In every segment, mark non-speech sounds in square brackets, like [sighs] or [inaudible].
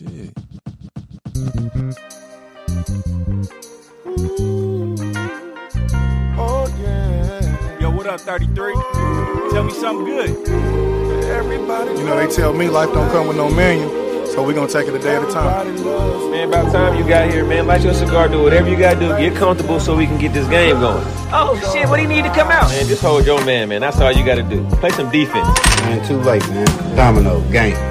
Shit. Oh yeah. Yo, what up, 33? Tell me something good. Everybody. You know, they tell me life don't come with no manual, so we gonna take it a day at a time. Man, about time you got here, man. Light your cigar, do whatever you gotta do. Get comfortable so we can get this game going. Oh shit, what do you need to come out? Man, just hold your man, man. That's all you gotta do. Play some defense. Man, too late, man. Domino, game.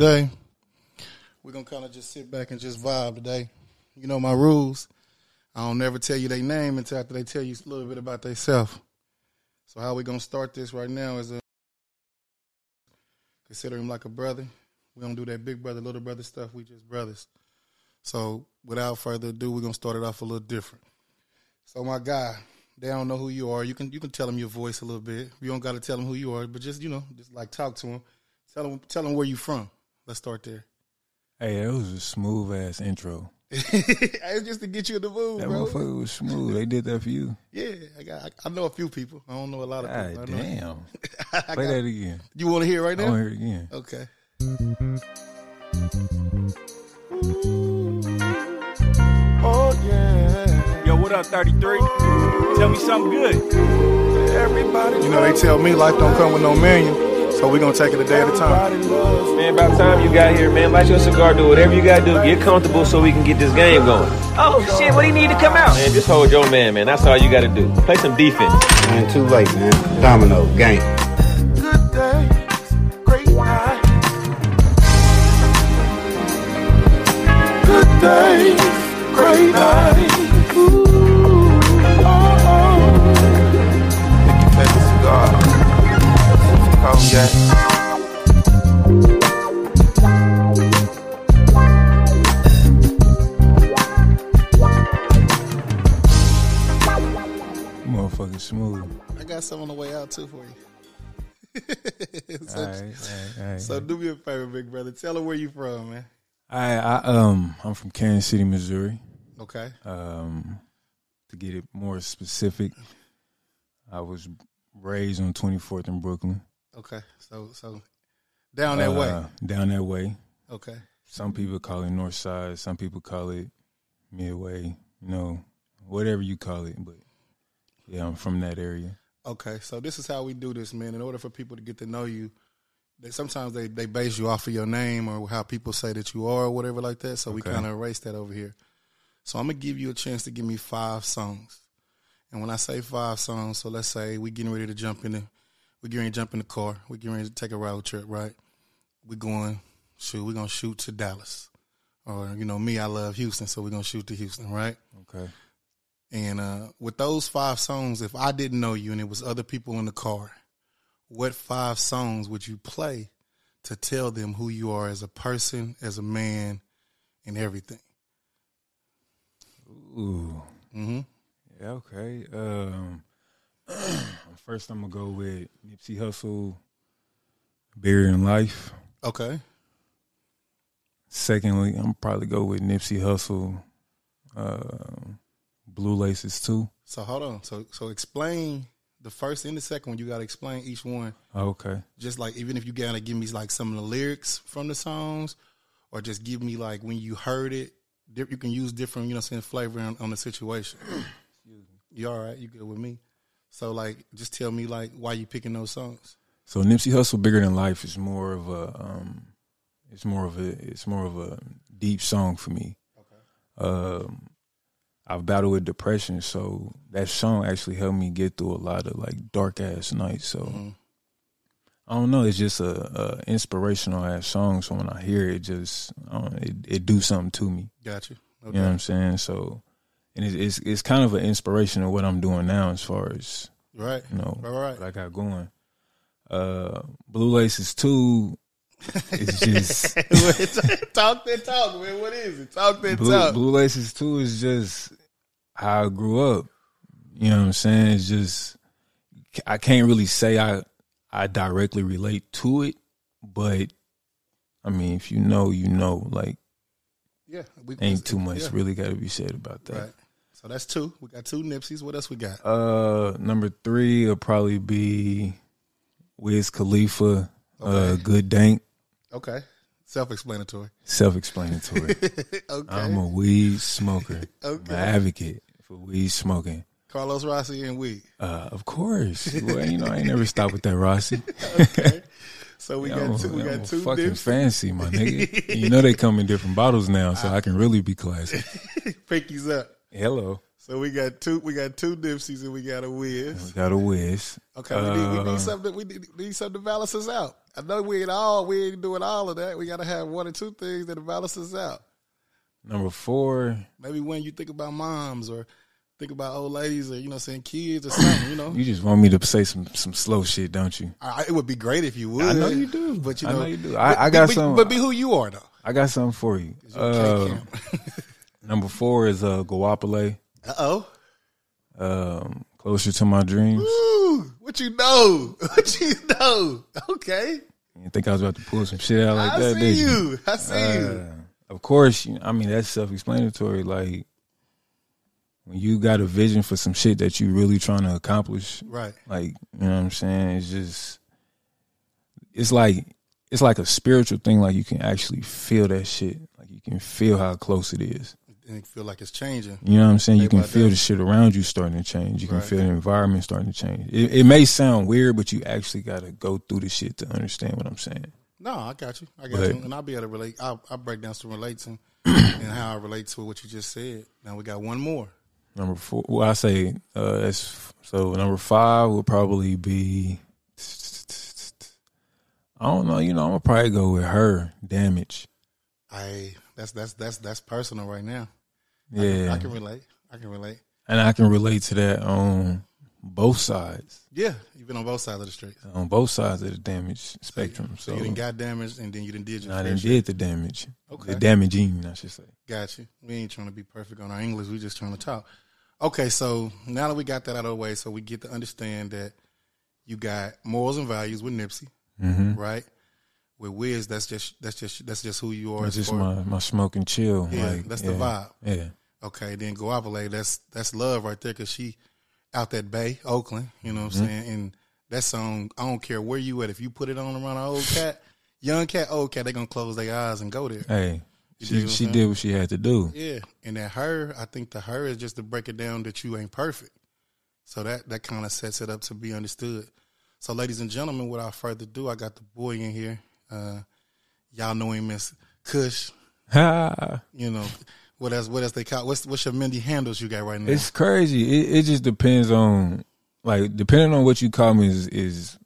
Today. We're gonna kind of just sit back and just vibe today. You know my rules. I don't never tell you their name until after they tell you a little bit about themselves. So how we gonna start this right now is a consider him like a brother. We don't do that big brother, little brother stuff. We just brothers. So without further ado, we're gonna start it off a little different. So my guy, they don't know who you are. You can you can tell them your voice a little bit. You don't got to tell them who you are, but just you know, just like talk to them. Tell them tell them where you from. Let's start there. Hey, that was a smooth ass intro. [laughs] it's just to get you in the mood, That bro. motherfucker was smooth. They did that for you. Yeah, I got. I, I know a few people. I don't know a lot of God people. I damn. [laughs] I Play got- that again. You want to hear it right I now? want to hear it again. Okay. Oh yeah. Yo, what up, 33? Tell me something good. Everybody. You know they tell me life don't come with no manual, so we're gonna take it a day at a time. Everybody loves Man, about time you got here, man. Light your cigar, do whatever you gotta do. Get comfortable so we can get this game going. Oh shit, what do you need to come out? Man, just hold your man, man. That's all you gotta do. Play some defense. Man, too late, man. Domino, game. good days, great nights. Good days, great nights. Ooh, cigar. Cognac. Motherfucking smooth. I got some on the way out too for you. [laughs] so, All right, all right, all right. so do me a favor, big brother. Tell them where you from, man. I, I um I'm from Kansas City, Missouri. Okay. Um, to get it more specific, I was raised on 24th in Brooklyn. Okay. So so down that way. Uh, Down that way. Okay. Some people call it North Side. Some people call it Midway. You know, whatever you call it. But yeah, I'm from that area. Okay, so this is how we do this, man. In order for people to get to know you, they sometimes they, they base you off of your name or how people say that you are or whatever like that. So we kind of erase that over here. So I'm gonna give you a chance to give me five songs. And when I say five songs, so let's say we getting ready to jump in the we getting ready to jump in the car. We getting ready to take a road trip, right? We going shoot, we gonna shoot to Dallas. Or, you know, me, I love Houston, so we're gonna shoot to Houston, right? Okay. And uh, with those five songs, if I didn't know you and it was other people in the car, what five songs would you play to tell them who you are as a person, as a man, and everything? Ooh. hmm Yeah, okay. Um, [sighs] first, I'm gonna go with Nipsey Hussle, "Bigger Than Life." Okay. Secondly, I'm probably go with Nipsey Hussle, uh, "Blue Laces" too. So hold on. So so explain the first and the second one. You got to explain each one. Okay. Just like even if you gotta give me like some of the lyrics from the songs, or just give me like when you heard it. You can use different, you know, saying flavor on, on the situation. You all right? You good with me? So like, just tell me like why you picking those songs. So Nipsey Hussle, "Bigger Than Life" is more of a, um, it's more of a, it's more of a deep song for me. Um, I've battled with depression, so that song actually helped me get through a lot of like dark ass nights. So Mhm. I don't know, it's just a, a inspirational ass song. So when I hear it, just it it do something to me. Gotcha. you. You know what I'm saying? So, and it's it's, it's kind of an inspiration of what I'm doing now, as far as Right. you know Right, right. what I got going. Uh, Blue Laces too. It's [laughs] just [laughs] talk that talk, man. What is it? Talk that Blue, talk. Blue Laces too is just how I grew up. You know what I'm saying? It's just I can't really say I I directly relate to it, but I mean, if you know, you know. Like, Yeah, we, ain't too much yeah, really got to be said about that. Right. So that's two. We got two Nipseys. What else we got? Uh, number three will probably be Wiz Khalifa. Uh, Good Dank. Okay. Self-explanatory. Self-explanatory. [laughs] Okay. I'm a weed smoker. [laughs] I'm an advocate for weed smoking. Carlos Rossi and we. Uh, of course. well, you know, I ain't never stopped with that, Rossi. [laughs] Okay. So we I'm, got two. We got two fucking Nipseys. fancy, my nigga. you know they come in different bottles now, so I can really be classy. Pinkies up. Hello. So we got two. We got two Nipseys and we got a Wiz. We got a whiz. Okay, we need, we Uh, need something. We need, need something to balance us out. I know we ain't all we ain't doing all of that. We got to have one or two things that balance us out. Number four. Maybe when you think about moms or think about old ladies or you know saying kids or something. You know, You just want me to say some some slow shit, don't you? I, it would be great if you would. I know you do. but you I know, know you do. I- but- I got but, some- But be who you are though. I got something for you. Uh, Uh, [laughs] number four is uh, Goapele. uh oh. Um, closer to my dreams. Ooh, what you know? [laughs] What you know? Okay, You didn't think I was about to pull some shit out like I that, see did you? you. I see you. Uh, of course, you I mean that's self-explanatory. Like when you got a vision for some shit that you really trying to accomplish, Right. like you know what I'm saying. It's just, it's like it's like a spiritual thing. Like you can actually feel that shit. Like you can feel how close it is. And feel like it's changing. You know what I'm saying? You can feel day. the shit around you starting to change. You can Right. feel the environment starting to change. It, it may sound weird, but you actually got to go through the shit to understand what I'm saying. No, I got you. I got But- you. And I'll be able to relate. I'll, I'll break down some relates [clears throat] and, and how I relate to what you just said. Now we got one more. Number four, well, I say uh, that's so. Number five will probably be. I don't know. You know, I'm gonna probably go with her. Damage. I that's that's that's that's personal right now. I can, Yeah, I can relate. I can relate. and I can relate to that on both sides. Yeah, you've been on both sides of the street. On both sides of the damage spectrum. So So you done got damaged, and then you didn't did your I didn't did the damage. Okay. The damaging, I should say. Got you. We ain't trying to be perfect on our English. We just trying to talk. Okay, so now that we got that out of the way, so we get to understand that you got morals and values with Nipsey, Mm-hmm. right? With Wiz, that's just that's just that's just who you are. That's just my my smoke and chill. Yeah, like, that's the vibe. Yeah. Okay, then Goapele, that's that's love right there because she out that bay, Oakland. You know what Mm-hmm. I'm saying? And that song, I don't care where you at. If you put it on around an old cat, young cat, old cat, they gonna close their eyes and go there. Hey, You she she saying? did what she had to do. Yeah, and that her, I think the her is just to break it down that you ain't perfect. So that that kind of sets it up to be understood. So, ladies and gentlemen, without further ado, I got the boy in here. Uh, y'all know him as Kush. [laughs] You know what else? What else they call? What's what's your Mindy handles you got right now? It's crazy. It, it just depends on, like, depending on what you call me is is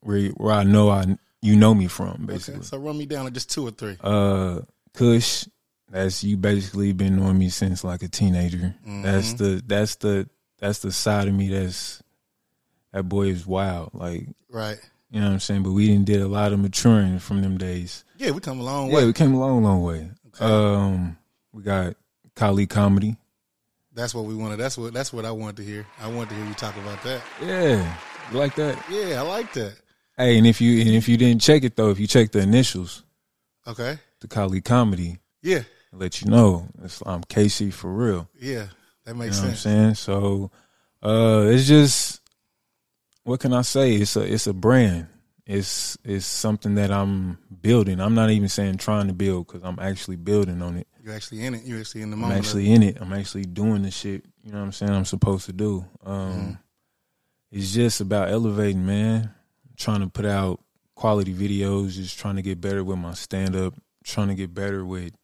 where where I know I you know me from basically. Okay, so run me down to just two or three. Uh, Kush, that's you basically been knowing me since like a teenager. That's the that's the that's the side of me that's that boy is wild. Like Right. you know what I'm saying. But we didn't did a lot of maturing from them days. Yeah, we come a long Yeah, way. we came a long, long way. Um, we got Kali comedy. That's what we wanted. That's what that's what I wanted to hear. I wanted to hear you talk about that. Yeah, you like that? Yeah, I like that. Hey, and if you and if you didn't check it though, if you check the initials, Okay. the Kali comedy, Yeah. I'll let you know it's, I'm Casey for real. Yeah. That You makes know what I'm sense. saying? So, uh, it's just what can I say? It's a it's a brand. It's it's something that I'm building. I'm not even saying trying to build because I'm actually building on it. You're actually in it. You're actually in the moment. I'm actually in it. I'm actually doing the shit. You know what I'm saying? I'm supposed to do. Um, Mm-hmm. It's just about elevating, man. trying to put out quality videos. Just trying to get better with my stand up. Trying to get better with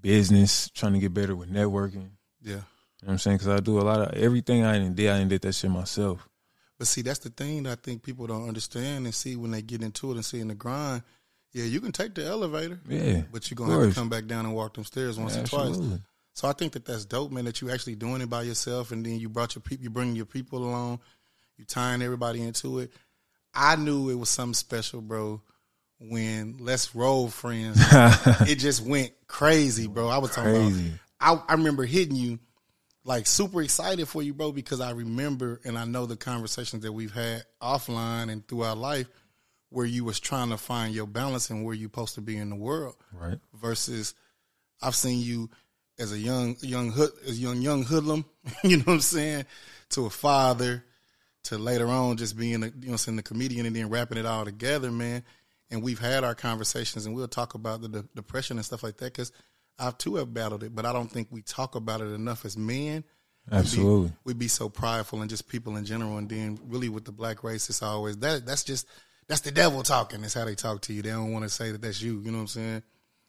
business. Trying to get better with networking. Yeah. You know what I'm saying? Because I do a lot of everything I didn't did. I didn't did that shit myself. But see, that's the thing that I think people don't understand and see when they get into it and see in the grind. Yeah, you can take the elevator, Yeah, but you're gonna have to come back down and walk them stairs once or twice. Absolutely. So I think that that's dope, man. That you actually doing it by yourself, and then you brought your people, you bring your people along, you tying everybody into it. I knew it was something special, bro, when Let's Roll Friends, [laughs] it just went crazy, bro. I was talking about. I, I remember hitting you like super excited for you, bro, because I remember and I know the conversations that we've had offline and throughout life where you was trying to find your balance and where you're supposed to be in the world Right. versus I've seen you as a young young hood as young young hoodlum, [laughs] you know what I'm saying, to a father, to later on just being a you know what I'm saying the comedian and then wrapping it all together, man. And we've had our conversations and we'll talk about the, de- depression and stuff like that because I too have battled it, but I don't think we talk about it enough as men. We'd be- Absolutely. we'd be so prideful and just people in general, and then really with the black race, it's always that. That's just that's the devil talking. That's how they talk to you. They don't want to say that that's you. You know what I'm saying?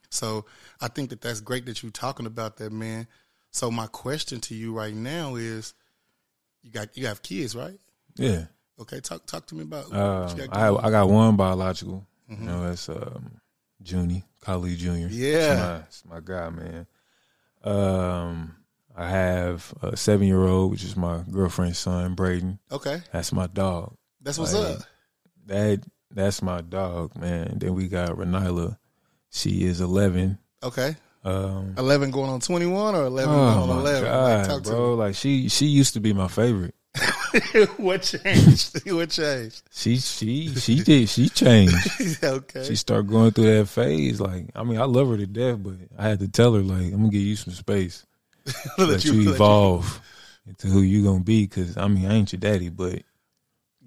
So I think that that's great that you're talking about that, man. So my question to you right now is, you got you have kids, right? Yeah. Okay, talk talk to me about. Um, I. I got one biological. You know, that's um, Junie, Khalid Jr. Yeah. It's my, it's my guy, man. Um, I have a seven year old, which is my girlfriend's son, Braden. okay, That's my dog. that's what's Like, up. That that's my dog, man. Then we got Renila. She is eleven. Okay, Um, eleven going on twenty one or eleven oh going on eleven. god, like, bro! Like she she used to be my favorite. [laughs] what changed? [laughs] what changed? She she she did she changed. [laughs] okay, She started going through that phase. Like I mean, I love her to death, but I had to tell her like I'm gonna give you some space. Let let, you- you, let you- evolve into who you gonna be. Because I mean, I ain't your daddy, but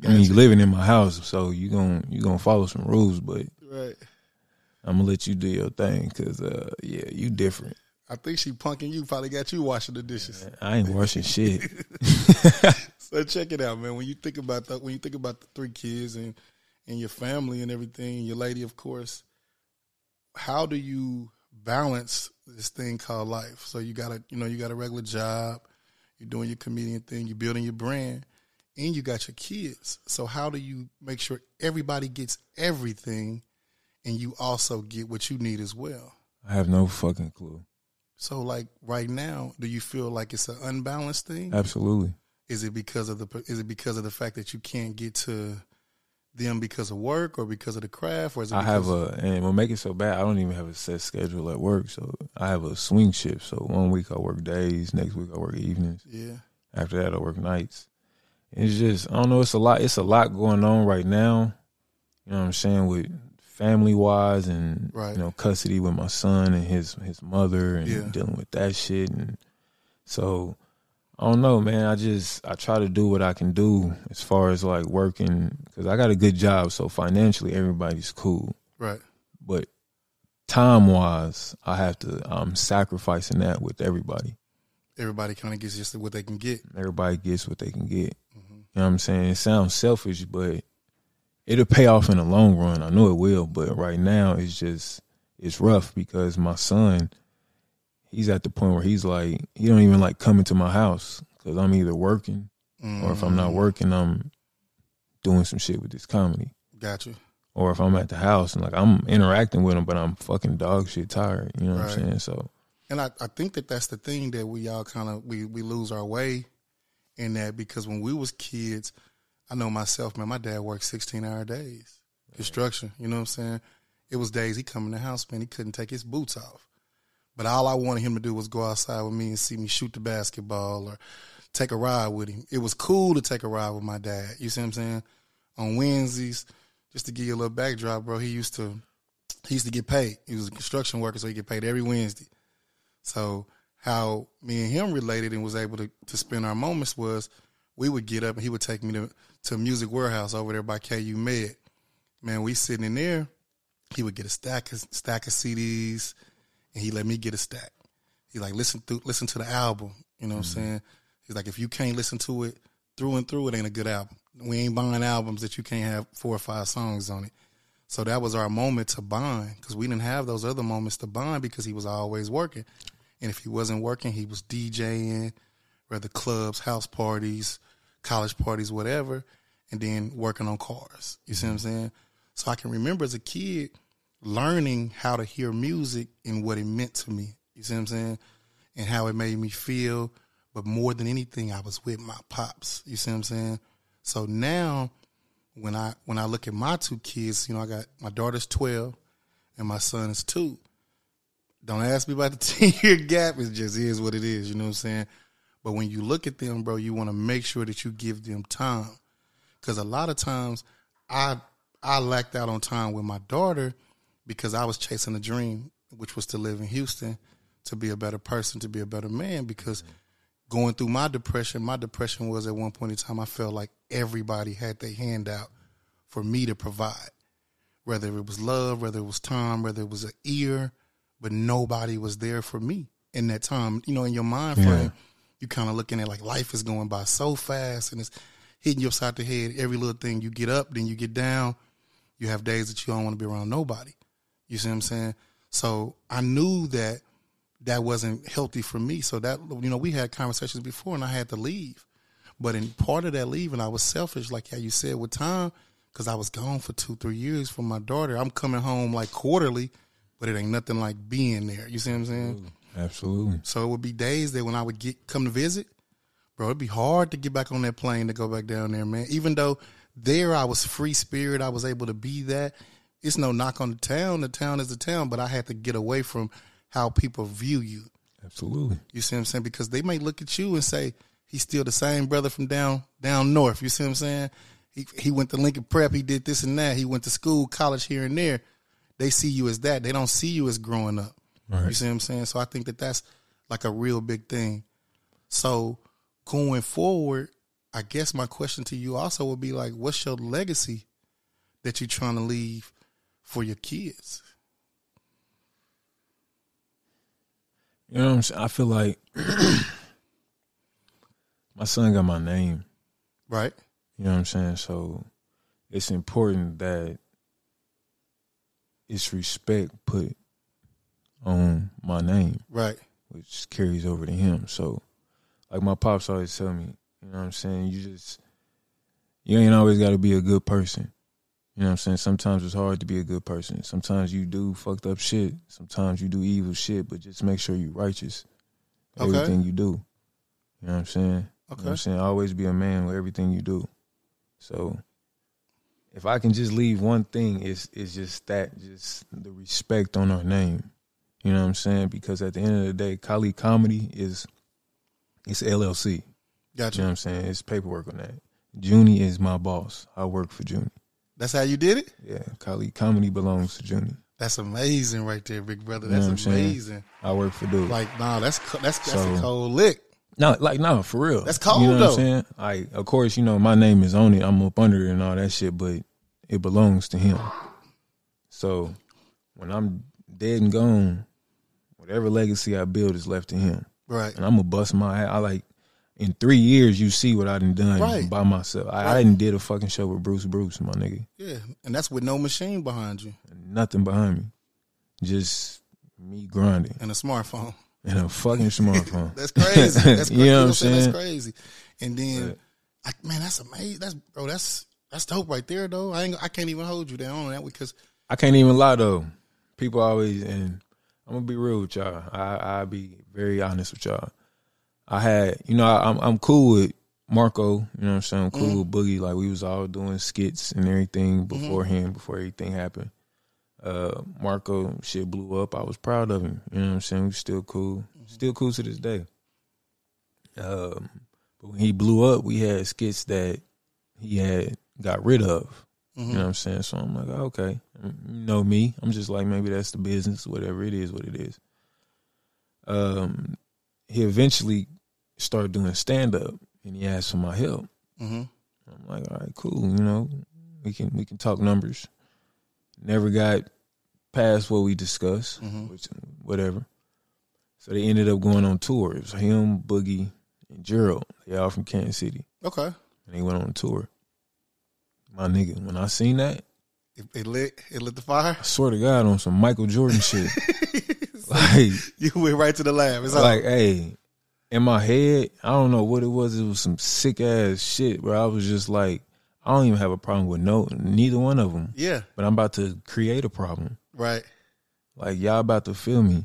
I mean, Gotcha. you living in my house, so you gonna you gonna follow some rules. But right. I'm gonna let you do your thing. Cause uh, yeah, you different. I think she punking you. Probably got you washing the dishes. I ain't washing shit. [laughs] So check it out, man. When you think about that, when you think about the three kids and and your family and everything, your lady, of course, how do you balance this thing called life? So you got a, you know, you got a regular job, you're doing your comedian thing, you're building your brand, and you got your kids. So how do you make sure everybody gets everything, and you also get what you need as well? I have no fucking clue. So like right now, do you feel like it's an unbalanced thing? Absolutely. Is it because of the is it because of the fact that you can't get to them because of work or because of the craft or is it I have a and what make it so bad. I don't even have a set schedule at work, so I have a swing shift. So one week I work days, next week I work evenings. yeah After that, I work nights. It's just I don't know. It's a lot. It's a lot going on right now. You know what I'm saying with family wise and Right. you know custody with my son and his his mother and Yeah. dealing with that shit and so I don't know, man. I just I try to do what I can do as far as like working because I got a good job, so financially everybody's cool. right But time wise, I have to. I'm sacrificing that with everybody. everybody kind of gets just what they can get Everybody gets what they can get. Mm-hmm. You know what I'm saying? It sounds selfish, but it'll pay off in the long run. I know it will, but right now it's just it's rough because my son, he's at the point where he's like he don't even like coming to my house because I'm either working or if I'm not mm. working, I'm doing some shit with this comedy. Gotcha. Or if I'm at the house and like I'm interacting with him, but I'm fucking dog shit tired. You know what I'm saying? So and I, I think that that's the thing that we all kind of we, we lose our way in that because when we was kids i know myself man my dad worked 16 hour days. Construction you know what i'm saying? It was days he come in the house man he couldn't take his boots off. But all i wanted him to do was go outside with me and see me shoot the basketball or take a ride with him. It was cool to take a ride with my dad you see what i'm saying? On wednesdays just to give you a little backdrop bro he used to he used to get paid. He was a construction worker so he get paid every wednesday. So how me and him related and was able to, to spend our moments was we would get up and he would take me to to Music Warehouse over there by KU Med. Man, we sitting in there. He would get a stack of stack of CDs, and he let me get a stack. He like listen through listen to the album. You know what I'm mm-hmm. saying? He's like, if you can't listen to it through and through, it ain't a good album. We ain't buying albums that you can't have four or five songs on it. So that was our moment to bond because we didn't have those other moments to bond because he was always working. And if he wasn't working, he was DJing, whether clubs, house parties, college parties, whatever, and then working on cars. You see what I'm mm-hmm. saying? So I can remember as a kid learning how to hear music and what it meant to me. You see what I'm saying? And how it made me feel. But more than anything, I was with my pops. You see what I'm saying? So now when I when I look at my two kids, you know, I got my daughter's twelve and my son is two. Don't ask me about the [laughs] ten year gap. It just is what it is. You know what I'm saying? But when you look at them, bro, you want to make sure that you give them time, because a lot of times I I lacked out on time with my daughter because I was chasing a dream, which was to live in Houston, to be a better person, to be a better man. Because going through my depression, my depression was at one point in time I felt like everybody had their hand out for me to provide, whether it was love, whether it was time, whether it was an ear, but nobody was there for me in that time. You know, in your mind frame, you kind of looking at like life is going by so fast and it's hitting you upside the head. Every little thing you get up, then you get down. You have days that you don't want to be around nobody. You see what I'm saying? So I knew that that wasn't healthy for me. So that you know, we had conversations before, and I had to leave. But in part of that leaving, I was selfish, like how you said with time, because I was gone for two, three years from my daughter. I'm coming home like quarterly, but it ain't nothing like being there. You see what I'm saying? Mm. Absolutely. So it would be days that when I would get come to visit, bro, it'd be hard to get back on that plane to go back down there, man. Even though there I was free spirit, I was able to be that. It's no knock on the town. The town is the town, but I had to get away from how people view you. Absolutely. You see what I'm saying? Because they may look at you and say he's still the same brother from down down north. You see what I'm saying? He he went to Lincoln Prep. He did this and that. He went to school, college here and there. They see you as that. They don't see you as growing up. You see what I'm saying? So I think that that's like a real big thing. So going forward, I guess my question to you also would be like, what's your legacy that you're trying to leave for your kids? You know what I'm saying? I feel like [clears throat] my son got my name. Right? You know what I'm saying? So it's important that it's respect put on my name, Right. which carries over to him. So, like my pops always tell me, you know what I'm saying? You just, you ain't always got to be a good person. You know what I'm saying? Sometimes it's hard to be a good person. Sometimes you do fucked up shit. Sometimes you do evil shit, but just make sure you righteous. Okay. Everything you do. You know what I'm saying? You know what Okay. I'm saying? Always be a man with everything you do. So if I can just leave one thing, it's it's just that, just the respect on our name. You know what I'm saying? Because at the end of the day, Kali Comedy is it's LLC. You Gotcha. know what I'm saying? It's paperwork on that. Junie is my boss. I work for Junie. That's how you did it? Yeah, Kali Comedy belongs to Junie. That's amazing right there, big brother. You know That's I'm saying? amazing. I work for Dude. Like, nah, that's that's that's So- a cold lick. No, like no, for real. That's cold, You know though. what I'm saying? Like, of course, you know my name is on it. I'm up under it and all that shit, but it belongs to him. So when I'm dead and gone, whatever legacy I build is left to him, Right. and I'm gonna bust my. I like in three years, you see what I done done Right. by myself. I, I didn't did a fucking show with Bruce Bruce, my nigga, Yeah. And that's with no machine behind you nothing behind me, just me grinding and a smartphone. [laughs] and a fucking smartphone. [laughs] That's crazy. That's crazy. [laughs] you know what I'm saying? That's crazy. And then, I, man, that's amazing. That's bro. That's that's dope right there, though. I ain't, I can't even hold you down on that because I can't even lie though. People always and I'm gonna be real with y'all. I I be very honest with y'all. I had you know I, I'm I'm cool with Marco. You know what I'm saying? I'm cool with Boogie. Like we was all doing skits and everything beforehand before everything happened. Uh, Marco shit blew up. I was proud of him. You know what I'm saying? We still cool. Still cool to this day. Um, but when he blew up, we had skits that he had got rid of. You know what I'm saying? So I'm like, okay, you know me. I'm just like, maybe that's the business, whatever it is, what it is. Um, he eventually started doing stand up, and he asked for my help. Mhm. I'm like, all right, cool. You know, we can we can talk numbers. Never got past what we discussed, which whatever. So they ended up going on tour. It was him, Boogie, and Gerald. They all from Kansas City, okay, and they went on tour. My nigga, when I seen that, it, it lit it lit the fire. I swear to God, on some Michael Jordan shit. [laughs] like, You went right to the lab. It's like, like hey, in my head, I don't know what it was. It was some sick ass shit where I was just like, I don't even have a problem with no neither one of them. yeah, But I'm about to create a problem. right. Like y'all about to feel me,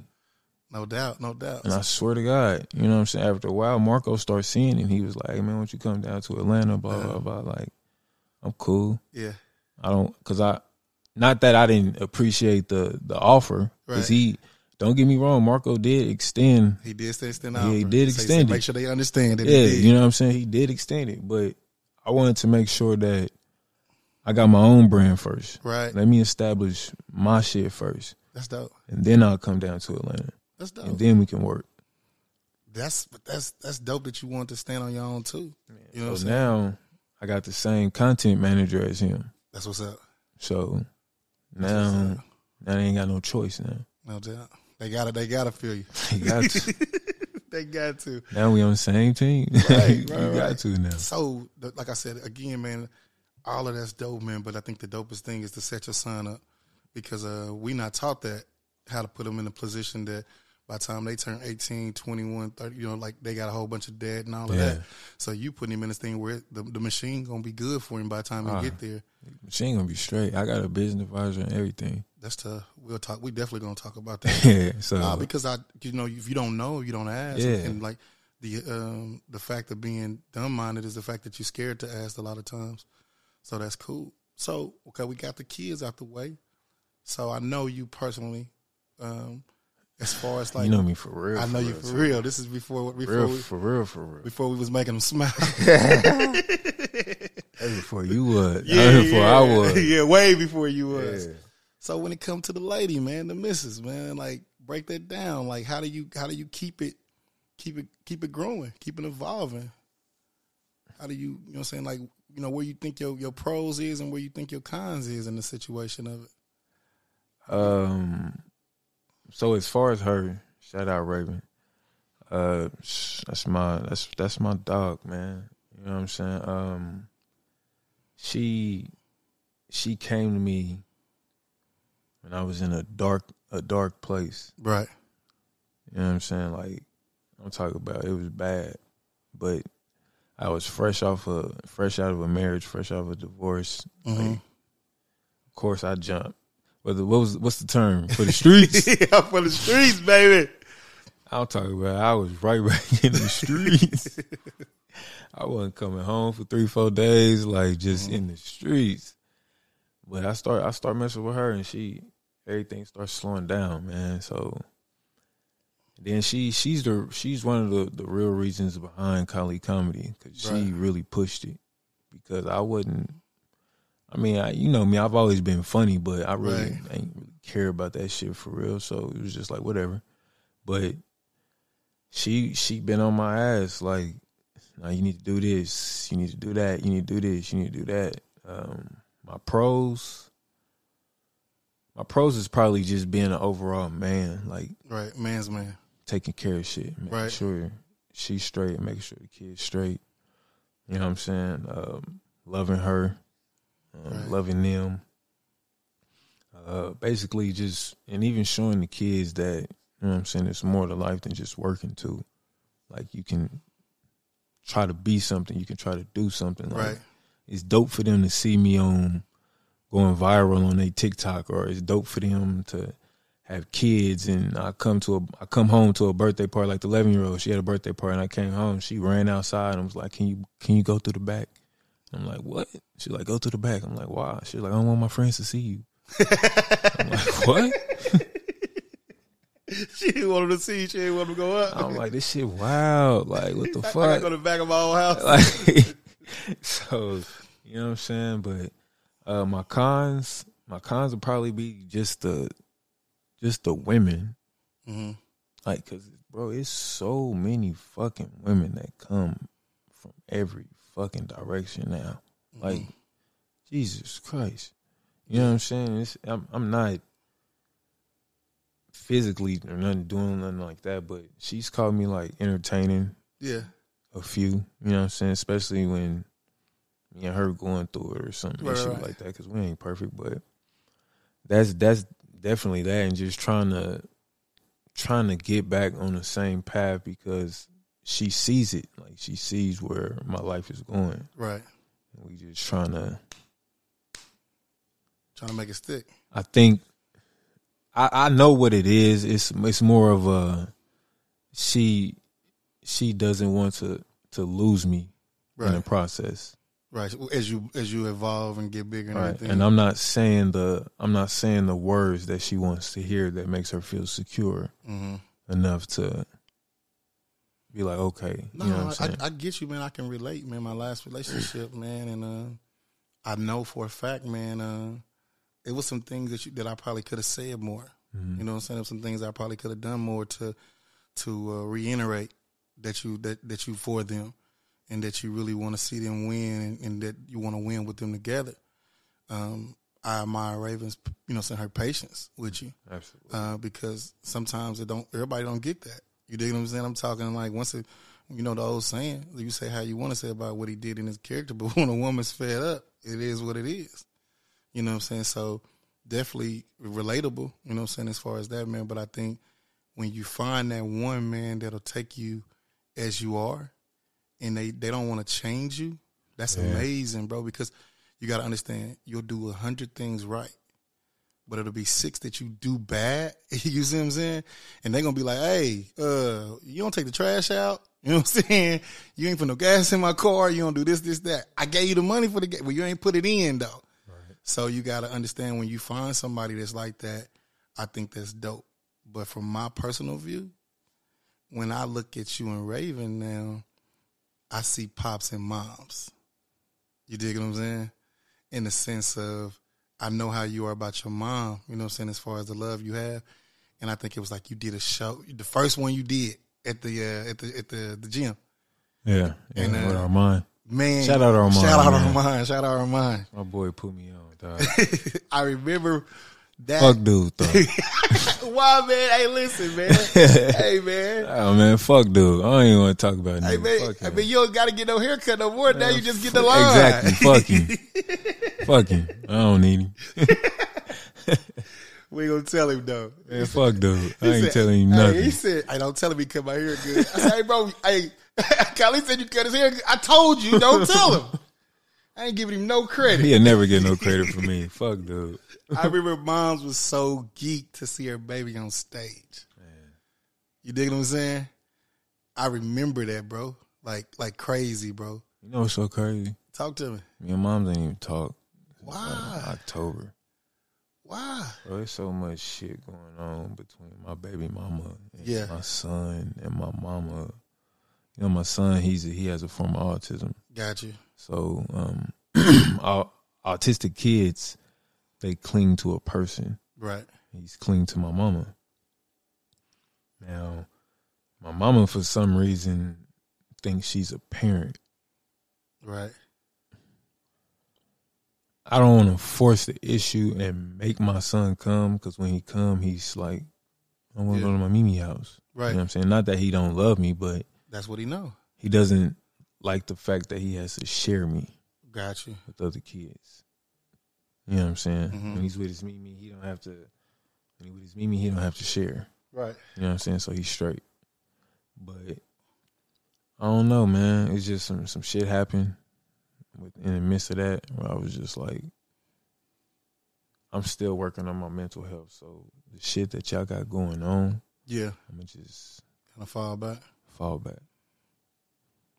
No doubt, no doubt. and I swear to God, you know what I'm saying. After a while, Marco started seeing it. and He was like, "Hey man, why don't you come down to Atlanta?" Blah blah blah. Like, I'm cool. Yeah. I don't because I not that I didn't appreciate the the offer because Right. he don't get me wrong, Marco did extend. He did extend Yeah, out. he did So extend said, it. Make sure they understand it. Yeah, he did. you know what I'm saying. He did extend it, but I wanted to make sure that I got my own brand first. Right. Let me establish my shit first, That's dope. and then I'll come down to Atlanta, That's dope. and then we can work. that's that's that's dope that you want to stand on your own too. You know what I'm saying? now I got the same content manager as him. That's what's up. So now, now they ain't got no choice now. No doubt. They gotta they gotta feel you. [laughs] They got to. [laughs] they got to. now we on the same team. Right, [laughs] right, got right. to now. So, like I said again, man, all of that's dope, man. But I think the dopest thing is to set your son up because uh, we not taught that how to put them in a position that by the time they turn 18, 21, 30, you know, like they got a whole bunch of debt and all of Yeah. that. So you putting him in this thing where the, the machine gonna be good for him by the time he Ah. get there. She ain't gonna be straight. I got a business advisor and everything. That's tough. We'll talk. We definitely gonna talk about [laughs] that. Yeah. So Uh, because I, you know, if you don't know, you don't ask. Yeah. And like the um, the fact of being dumb minded is the fact that you're scared to ask a lot of times. So that's cool. So okay, we got the kids out the way. So I know you personally. Um, as far as like, you know me for real. I know for you real, for real. This is before before real, we, for real, for real. before we was making them smile. [laughs] That's before you was. yeah, That's before yeah. I was. yeah, way before you was. Yeah. So when it comes to the lady, man, the missus, man, like break that down. Like how do you how do you keep it keep it keep it growing, keep it evolving? How do you you know what I'm saying like you know where you think your your pros is and where you think your cons is in the situation of it. Um. So as far as her, shout out Raven. Uh, that's my that's that's my dog, man. You know what I'm saying? Um, she she came to me when I was in a dark a dark place. Right. You know what I'm saying? Like I'm talking about it was bad, but I was fresh off a fresh out of a marriage, fresh out of a divorce. Like, Mhm. of course, I jumped. What was what's the term for the streets? [laughs] yeah, for the streets, baby. I'll talk about. it. I was right back [laughs] in the streets. I wasn't coming home for three, four days, like just mm-hmm. in the streets. But I start, I start messing with her, and she, everything starts slowing down, man. So then she, she's the, she's one of the the real reasons behind Kali comedy because she really pushed it. Because I wouldn't. I mean, I, you know me. I've always been funny, but I really Right. ain't really care about that shit for real. So it was just like whatever. But she she been on my ass like, now you need to do this, you need to do that, you need to do this, you need to do that. Um, my pros, my pros is probably just being an overall man, like Right, man's man. taking care of shit, making Right. sure she's straight, making sure the kids straight. You know what I'm saying? Um, loving her, um, Right. loving them. Uh, basically, just and even showing the kids that you know what I'm saying. It's more to life than just working too. Like you can try to be something, you can try to do something. Like, Right. It's dope for them to see me on going viral on a TikTok, or it's dope for them to have kids and I come to a I come home to a birthday party like the eleven year old. She had a birthday party and I came home. She ran outside and was like, Can you can you go through the back? I'm like, What? She's like, Go to the back. I'm like, Why? She's like, I don't want my friends to see you. I'm [laughs] like, What? She didn't want him to see. She didn't want him to go up. I'm like, this shit wild. Like, what [laughs] the I fuck? go to the back of my own house. like [laughs] so you know what I'm saying? But uh my cons my cons would probably be just the just the women. hmm Like cause bro, it's so many fucking women that come from every fucking direction now. Mm-hmm. Like Jesus Christ. You know what I'm saying? It's I'm I'm not physically or nothing doing nothing like that, but she's called me like entertaining Yeah. a few. You know what I'm saying? Especially when me and her going through it or something Right, issue right. like that. Because we ain't perfect, but that's that's definitely that, and just trying to trying to get back on the same path because she sees it. Like she sees where my life is going. Right. We just trying to. Trying to make it stick. I think I I know what it is. It's it's more of a she she doesn't want to to lose me in the process. Right. As you as you evolve and get bigger and Right. everything. And I'm not saying the I'm not saying the words that she wants to hear that makes her feel secure hmm enough to be like, okay, No, you know I. I get you, man. I can relate, man. My last relationship, man, and uh, I know for a fact, man, uh, it was some things that you, that I probably could have said more. Mm-hmm. You know what I'm saying? Was some things I probably could have done more to to uh, reiterate that you that that you for them, and that you really want to see them win, and, and that you want to win with them together. Um, I admire Ravens, you know, saying her patience with you Absolutely. uh, because sometimes it don't. Everybody don't get that. You dig what I'm saying? I'm talking like once it, you know, the old saying. You say how you want to say about what he did in his character, but [laughs] when a woman's fed up, it is what it is. You know what I'm saying? So definitely relatable. You know what I'm saying as far as that man. But I think when you find that one man that'll take you as you are, and they they don't want to change you, that's amazing, bro. Because you got to understand, you'll do a hundred things right but it'll be six that you do bad. [laughs] You see what I'm saying? And they're gonna be like, "Hey, uh, you don't take the trash out. [laughs] You know what I'm saying? You ain't put no gas in my car. You don't do this, this, that. I gave you the money for the gas, but you ain't put it in though. So you got to understand when you find somebody that's like that. I think that's dope. But from my personal view, when I look at you and Raven now, I see pops and moms. You dig what I'm saying? In the sense of I know how you are about your mom, you know what I'm saying, as far as the love you have. And I think it was like you did a show, the first one you did at the uh, at the at the, the gym. yeah. yeah and, uh, with Armand. Man, Shout out Armand, Shout out man. Armand. Shout out to Armand. My boy put me on, dog. [laughs] I remember that. fuck dude, though. [laughs] Why, man? Hey, listen, man. [laughs] hey, man. oh man, fuck dude. I don't even want to talk about Hey, nigga. man. Fuck I him. mean, you don't got to get no haircut no more. Now you just get the line. Exactly. Fuck him. [laughs] fuck him. I don't need him. we ain't gonna tell him though. Man, fuck dude. I ain't said- telling him hey, nothing. he said, "I don't tell him he cut my hair good." I said, "Hey, bro, hey, Kylie said you cut his hair. good. I told you, don't tell him. I ain't giving him no credit." He'll never get no credit from me. Fuck dude. I remember moms was so geeked to see her baby on stage. You dig what I'm saying? I remember that, bro. Like, like crazy, bro. You know what's so crazy? Talk to me. Me and mom didn't even talk. Why? October. Why? Bro, there's so much shit going on between my baby mama and Yeah. my son and my mama. You know, my son, he's a, he has a form of autism. Got you. So, um, [clears throat] autistic kids, they cling to a person. Right. He's cling to my mama. Now, my mama, for some reason, thinks she's a parent. Right. I don't want to force the issue and make my son come because when he come, he's like, I want to Yeah. go to my Mimi house. Right. You know what I'm saying? Not that he don't love me, but That's what he know. he doesn't like the fact that he has to share me Gotcha. with other kids. You know what I'm saying? Mhm. When he's with his Mimi, he don't have to. When he with his Mimi, he don't have to share. Right. You know what I'm saying? So he's straight. But I don't know, man. It's just some some shit happened with in the midst of that where I was just like I'm still working on my mental health. So the shit that y'all got going on, Yeah. I'ma just Kind of fall back. fall back.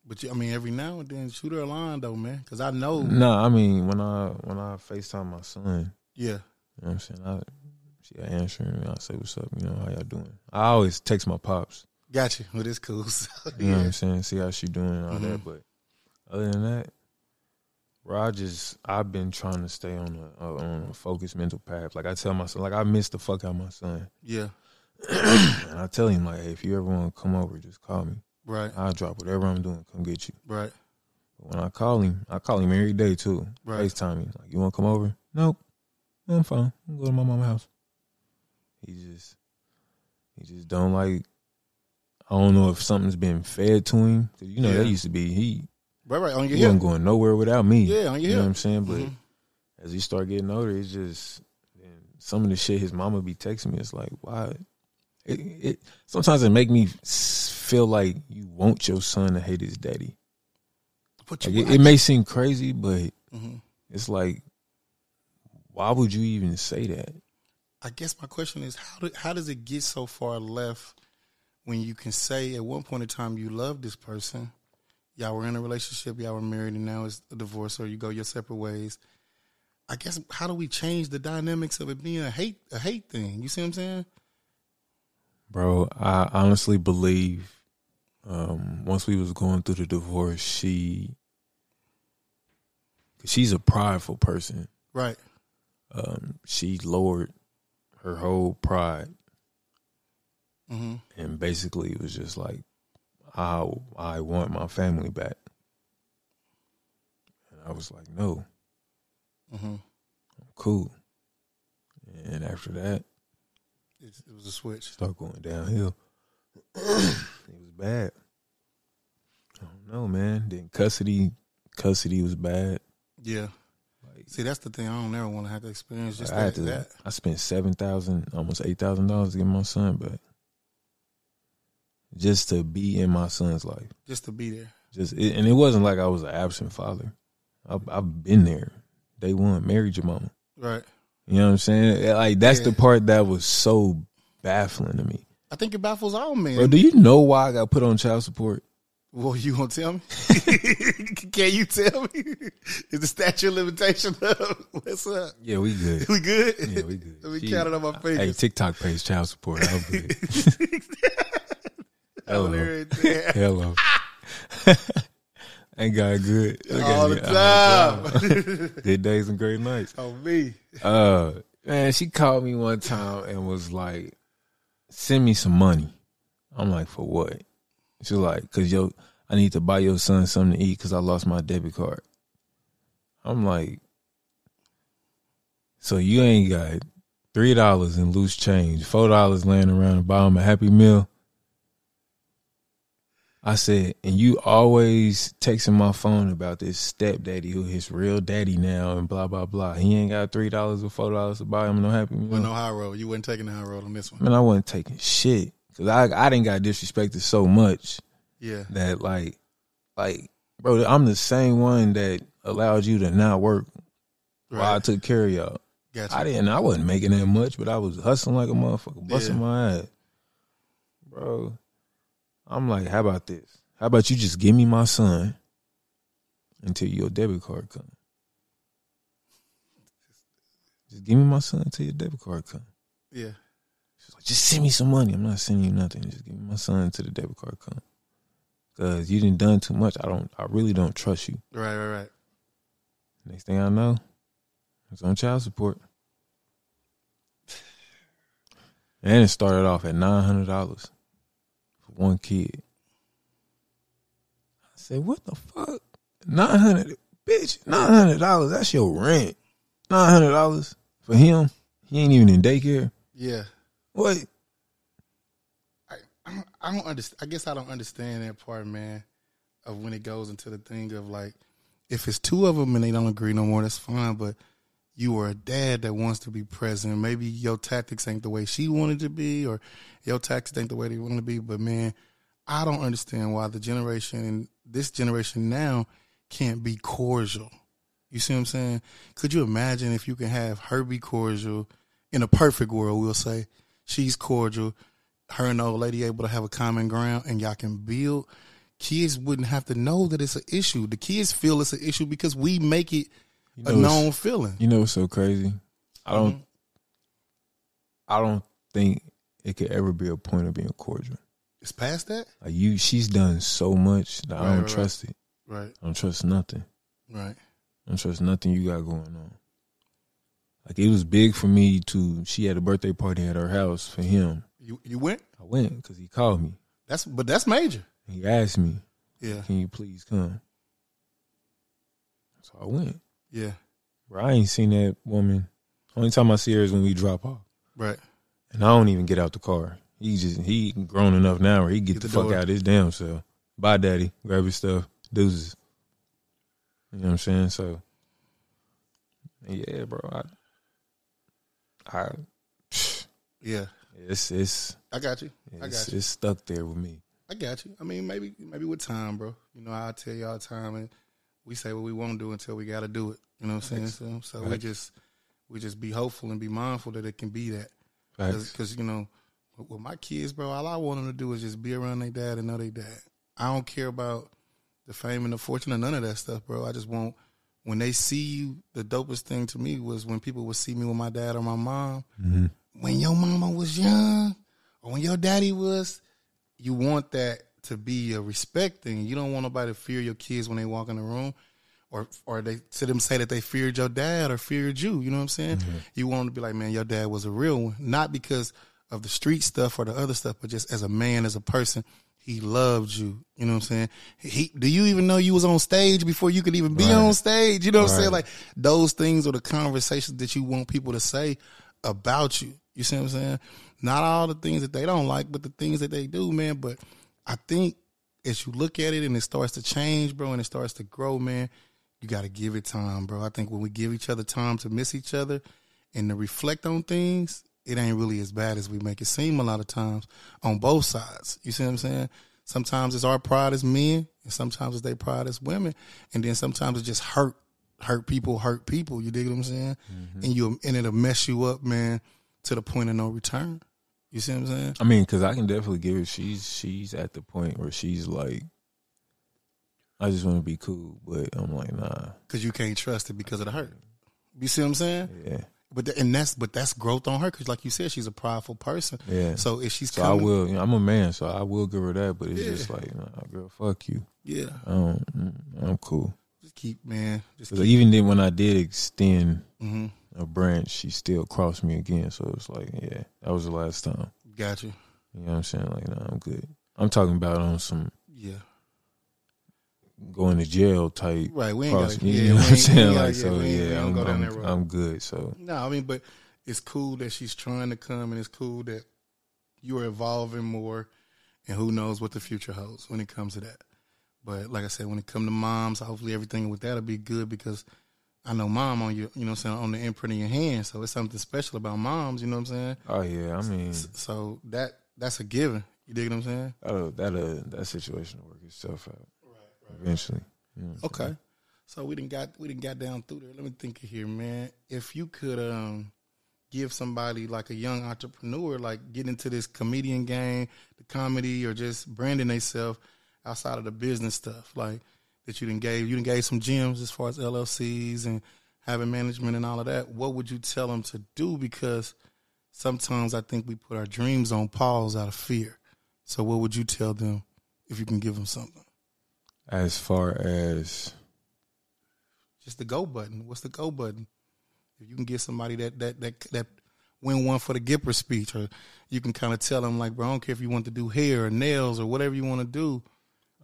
But you, I mean, every now and then, shoot her a line though, man. Because I know. No, I mean when I when I FaceTime my son, Yeah. you know what I'm saying? I she answering me, I say what's up, you know, how y'all doing? I always text my pops. Got you. Well, this cool. [laughs] You know what yeah. I'm saying? See how she doing and all that. Mhm. But other than that, just I've been trying to stay on a, a on a focused mental path. Like I tell my son, like I miss the fuck out my son, Yeah. [clears throat] and I tell him like, hey, if you ever want to come over, just call me. Right. I'll drop whatever I'm doing, come get you. Right. But when I call him, I call him every day too. Right. FaceTime him. Like, you want to come over? Nope. I'm fine. I'm go to my mama's house. He just, he just don't like. I don't know if something's been fed to him. 'Cause you know Yeah. that used to be he. Right. Right. On your He wasn't going nowhere without me. Yeah, on your you know what I'm saying. But Mhm. as he start getting older, it's just some of the shit his mama be texting me. It's like why. It, it sometimes it make me feel like you want your son to hate his daddy. But Like it, it may seem crazy, but Mhm. it's like, why would you even say that? I guess my question is how do, how does it get so far left when you can say at one point in time you love this person, y'all were in a relationship, y'all were married, and now it's a divorce, or you go your separate ways. I guess how do we change the dynamics of it being a hate a hate thing? You see what I'm saying? Bro, I honestly believe um, once we was going through the divorce, she, she's a prideful person. Right. Um, she lowered her whole pride hmm and basically it was just like, I I want my family back, and I was like, no, Mm-hmm. I'm cool. And after that, It, it was a switch. start going downhill. [coughs] it was bad. I don't know, man. Then custody, custody was bad. Yeah. Like, See, that's the thing. I don't ever want to have to experience just I that. to. that. I spent seven thousand, almost eight thousand dollars to get my son back, just to be in my son's life. Just to be there. Just it, and it wasn't like I was an absent father. I've, I've been there, day one, married your mama. Right. You know what I'm saying? Like that's the part that was so baffling to me. I think it baffles all men. Bro, do you know why I got put on child support? Well, you gonna tell me? [laughs] Can you tell me? [laughs] Is the statute of limitation up? What's up? Yeah, we good. We good? Yeah, we good. [laughs] Let me She- count it on my Hey. TikTok pays child support. I'm good. Hello. there it is. Hello. Ain't got good. Look all me. the time. [laughs] Good days and great nights. on me. Uh, man, she called me one time and was like, "Send me some money." I'm like, "For what?" She's like, "Cause yo, I need to buy your son something to eat because I lost my debit card." I'm like, "So you ain't got three dollars in loose change, four dollars laying around to buy him a happy meal?" I said, and you always texting my phone about this stepdaddy who his real daddy now and blah blah blah. He ain't got three dollars or four dollars to buy him no happy meal. Well, no high road. You wasn't taking the high road on this one. Man, I wasn't taking shit because I I didn't got disrespected so much Yeah. that like like bro, I'm the same one that allowed you to not work while I took care of y'all. Gotcha. I didn't. I wasn't making that much, but I was hustling like a motherfucker, busting Yeah. my ass, bro. I'm like, how about this? How about you just give me my son until your debit card comes? Just give me my son until your debit card comes. Yeah. She's like, just send me some money. I'm not sending you nothing. Just give me my son until the debit card come. Cause you didn't done too much. I don't. I really don't trust you. Right, right, right. Next thing I know, it's on child support. And it started off at nine hundred dollars one kid. I said, "What the fuck? Nine hundred, bitch? Nine hundred dollars? That's your rent? Nine hundred dollars for him? He ain't even in daycare. Yeah. What? I, I don't, I don't understand. I guess I don't understand that part, man, of when it goes into the thing of like, if it's two of them and they don't agree no more, that's fine. But you are a dad that wants to be present. Maybe your tactics ain't the way she wanted to be, or your tactics ain't the way they want to be. But man, I don't understand why the generation and this generation now can't be cordial. You see what I'm saying? Could you imagine if you can have her be cordial in a perfect world? We'll say she's cordial, her and the old lady able to have a common ground, and y'all can build. Kids wouldn't have to know that it's an issue. The kids feel it's an issue because we make it You a known feeling. you know what's so crazy? I don't. Mhm. I don't think it could ever be a point of being cordial. It's past that, Like you, she's done so much that I don't right, trust it. right? I don't trust nothing. Right. I don't trust nothing you got going on. Like it was big for me to. She had a birthday party at her house for him. You you went. I went because he called me. That's but that's major. He asked me, Yeah. "Can you please come?" So I went. Yeah. Bro, I ain't seen that woman. Only time I see her is when we drop off, Right. and I don't even get out the car. He just he grown enough now where he get, Get the, the fuck out of his damn cell. Bye, daddy. Grab his stuff. Deuces. You know what I'm saying? So, yeah, bro. I, I, Yeah. it's it's I got you. I got you. it's stuck there with me. I got you. I mean, maybe maybe with time, bro. You know, I tell you all time, and we say what we won't do until we got to do it. You know what I'm saying? So, so we just we just be hopeful and be mindful that it can be that. Because you know, with my kids, bro, all I want them to do is just be around their dad and know their dad. I don't care about the fame and the fortune or none of that stuff, bro. I just want when they see you. The dopest thing to me was when people would see me with my dad or my mom. When your mama was young, or when your daddy was, you want that to be a respect thing. You don't want nobody to fear your kids when they walk in the room, or or they to them say that they feared your dad or feared you. You know what I'm saying? Mm-hmm. You want them to be like, man, your dad was a real one, not because of the street stuff or the other stuff, but just as a man, as a person. He loved you. You know what I'm saying? He do you even know you was on stage before you could even be on stage? You know what I'm saying? Like those things are the conversations that you want people to say about you. You see what I'm saying? Not all the things that they don't like, but the things that they do, man. But I think as you look at it and it starts to change, bro, and it starts to grow, man, you got to give it time, bro. I think when we give each other time to miss each other and to reflect on things, it ain't really as bad as we make it seem a lot of times on both sides. You see what I'm saying? Sometimes it's our pride as men, and sometimes it's their pride as women, and then sometimes it just hurt, hurt people, hurt people. You dig what I'm saying? Mm-hmm. And you and it'll mess you up, man, to the point of no return. You see what I'm saying? I mean, because I can definitely give it. She's she's at the point where she's like, I just want to be cool, but I'm like, nah, Because you can't trust it because of the hurt. You see what I'm saying? yeah, But the, and that's but that's growth on her because, like you said, she's a prideful person. yeah. So if she's So I will. You know, I'm a man, so I will give her that. But it's just like, nah, girl, fuck you. yeah, I don't, mm, I'm cool. just keep man, just keep. even then, when I did extend hmm a branch, she still crossed me again. So it's like, yeah, that was the last time. Gotcha. you. Know what I'm saying? Like, nah, I'm good. I'm talking about on some Yeah, going to jail type. right. We ain't cross- got to. you Yeah, know what I'm saying? we Like, ain't- so yeah, I'm, I'm. I'm good. So No, I mean, but it's cool that she's trying to come, and it's cool that you are evolving more, and who knows what the future holds when it comes to that. But like I said, when it comes to moms, hopefully everything with that'll be good because I know mom on you, you know, what I'm saying on the imprint of your hand, so it's something special about moms. You know what I'm saying? oh yeah, I mean, So that that's a given. You dig what I'm saying? that'll, that'll, that situation will work itself out eventually. You know Okay. So we didn't got we didn't got down through there. Let me think of here, man. If you could um give somebody like a young entrepreneur, like get into this comedian game, the comedy, or just branding themselves outside of the business stuff, like that you didn't gave you didn't gave some gems as far as LLCs and having management and all of that. What would you tell them to do? Because sometimes I think we put our dreams on pause out of fear. So what would you tell them if you can give them something? As far as just the go button. What's the go button? If you can get somebody that that that that win one for the Gipper speech, or you can kind of tell them like, bro, I don't care if you want to do hair or nails or whatever you want to do.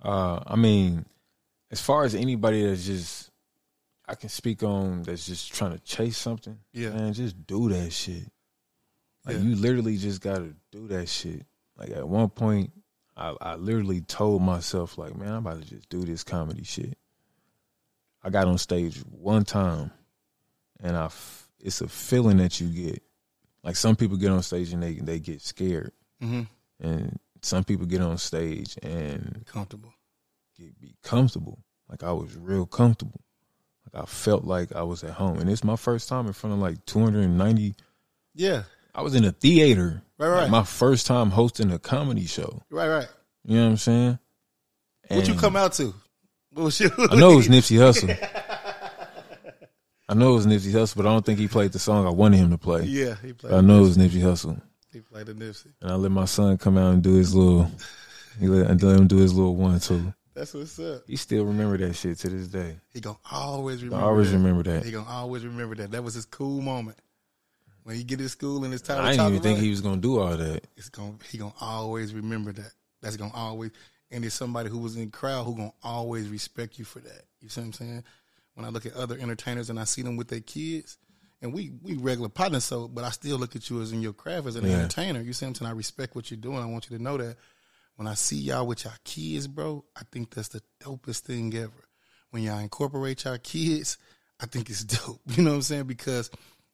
Uh, I mean, as far as anybody that's just, I can speak on that's just trying to chase something. Yeah. man, just do that shit. Like Yeah. you literally just gotta do that shit. Like at one point, I, I literally told myself, like, man, I'm about to just do this comedy shit. I got on stage one time, and I, f- it's a feeling that you get. Like some people get on stage and they they get scared, Mm-hmm. and some people get on stage and Comfortable. Get be comfortable. Like I was real comfortable. Like I felt like I was at home. And it's my first time in front of like 290. Yeah. I was in a theater. Right, Like, right. my first time hosting a comedy show. Right, right. You know what I'm saying? What you come out to? What was your I know it was [laughs] Nipsey Hussle. I know it was Nipsey Hussle, but I don't think he played the song I wanted him to play. Yeah, he played. I know it was Nipsey Hussle. He played the Nipsey. And I let my son come out and do his little, he let, I let him do his little one too. That's what's up. He still remember that shit to this day. He gonna always I remember. always that. remember that. He gonna always remember that. That was his cool moment. When he get to school and it's time I didn't even think he was gonna do all that. it's gonna he gonna always remember that. That's gonna always and it's somebody who was in the crowd who gonna always respect you for that. You see what I'm saying? When I look at other entertainers and I see them with their kids, and we we regular partners, so but I still look at you as in your craft as an Yeah. entertainer. You see what I'm saying? I respect what you're doing. I want you to know that. When I see y'all with y'all kids, bro, I think that's the dopest thing ever. When y'all incorporate y'all kids, I think it's [laughs] dope. You know what I'm saying? Because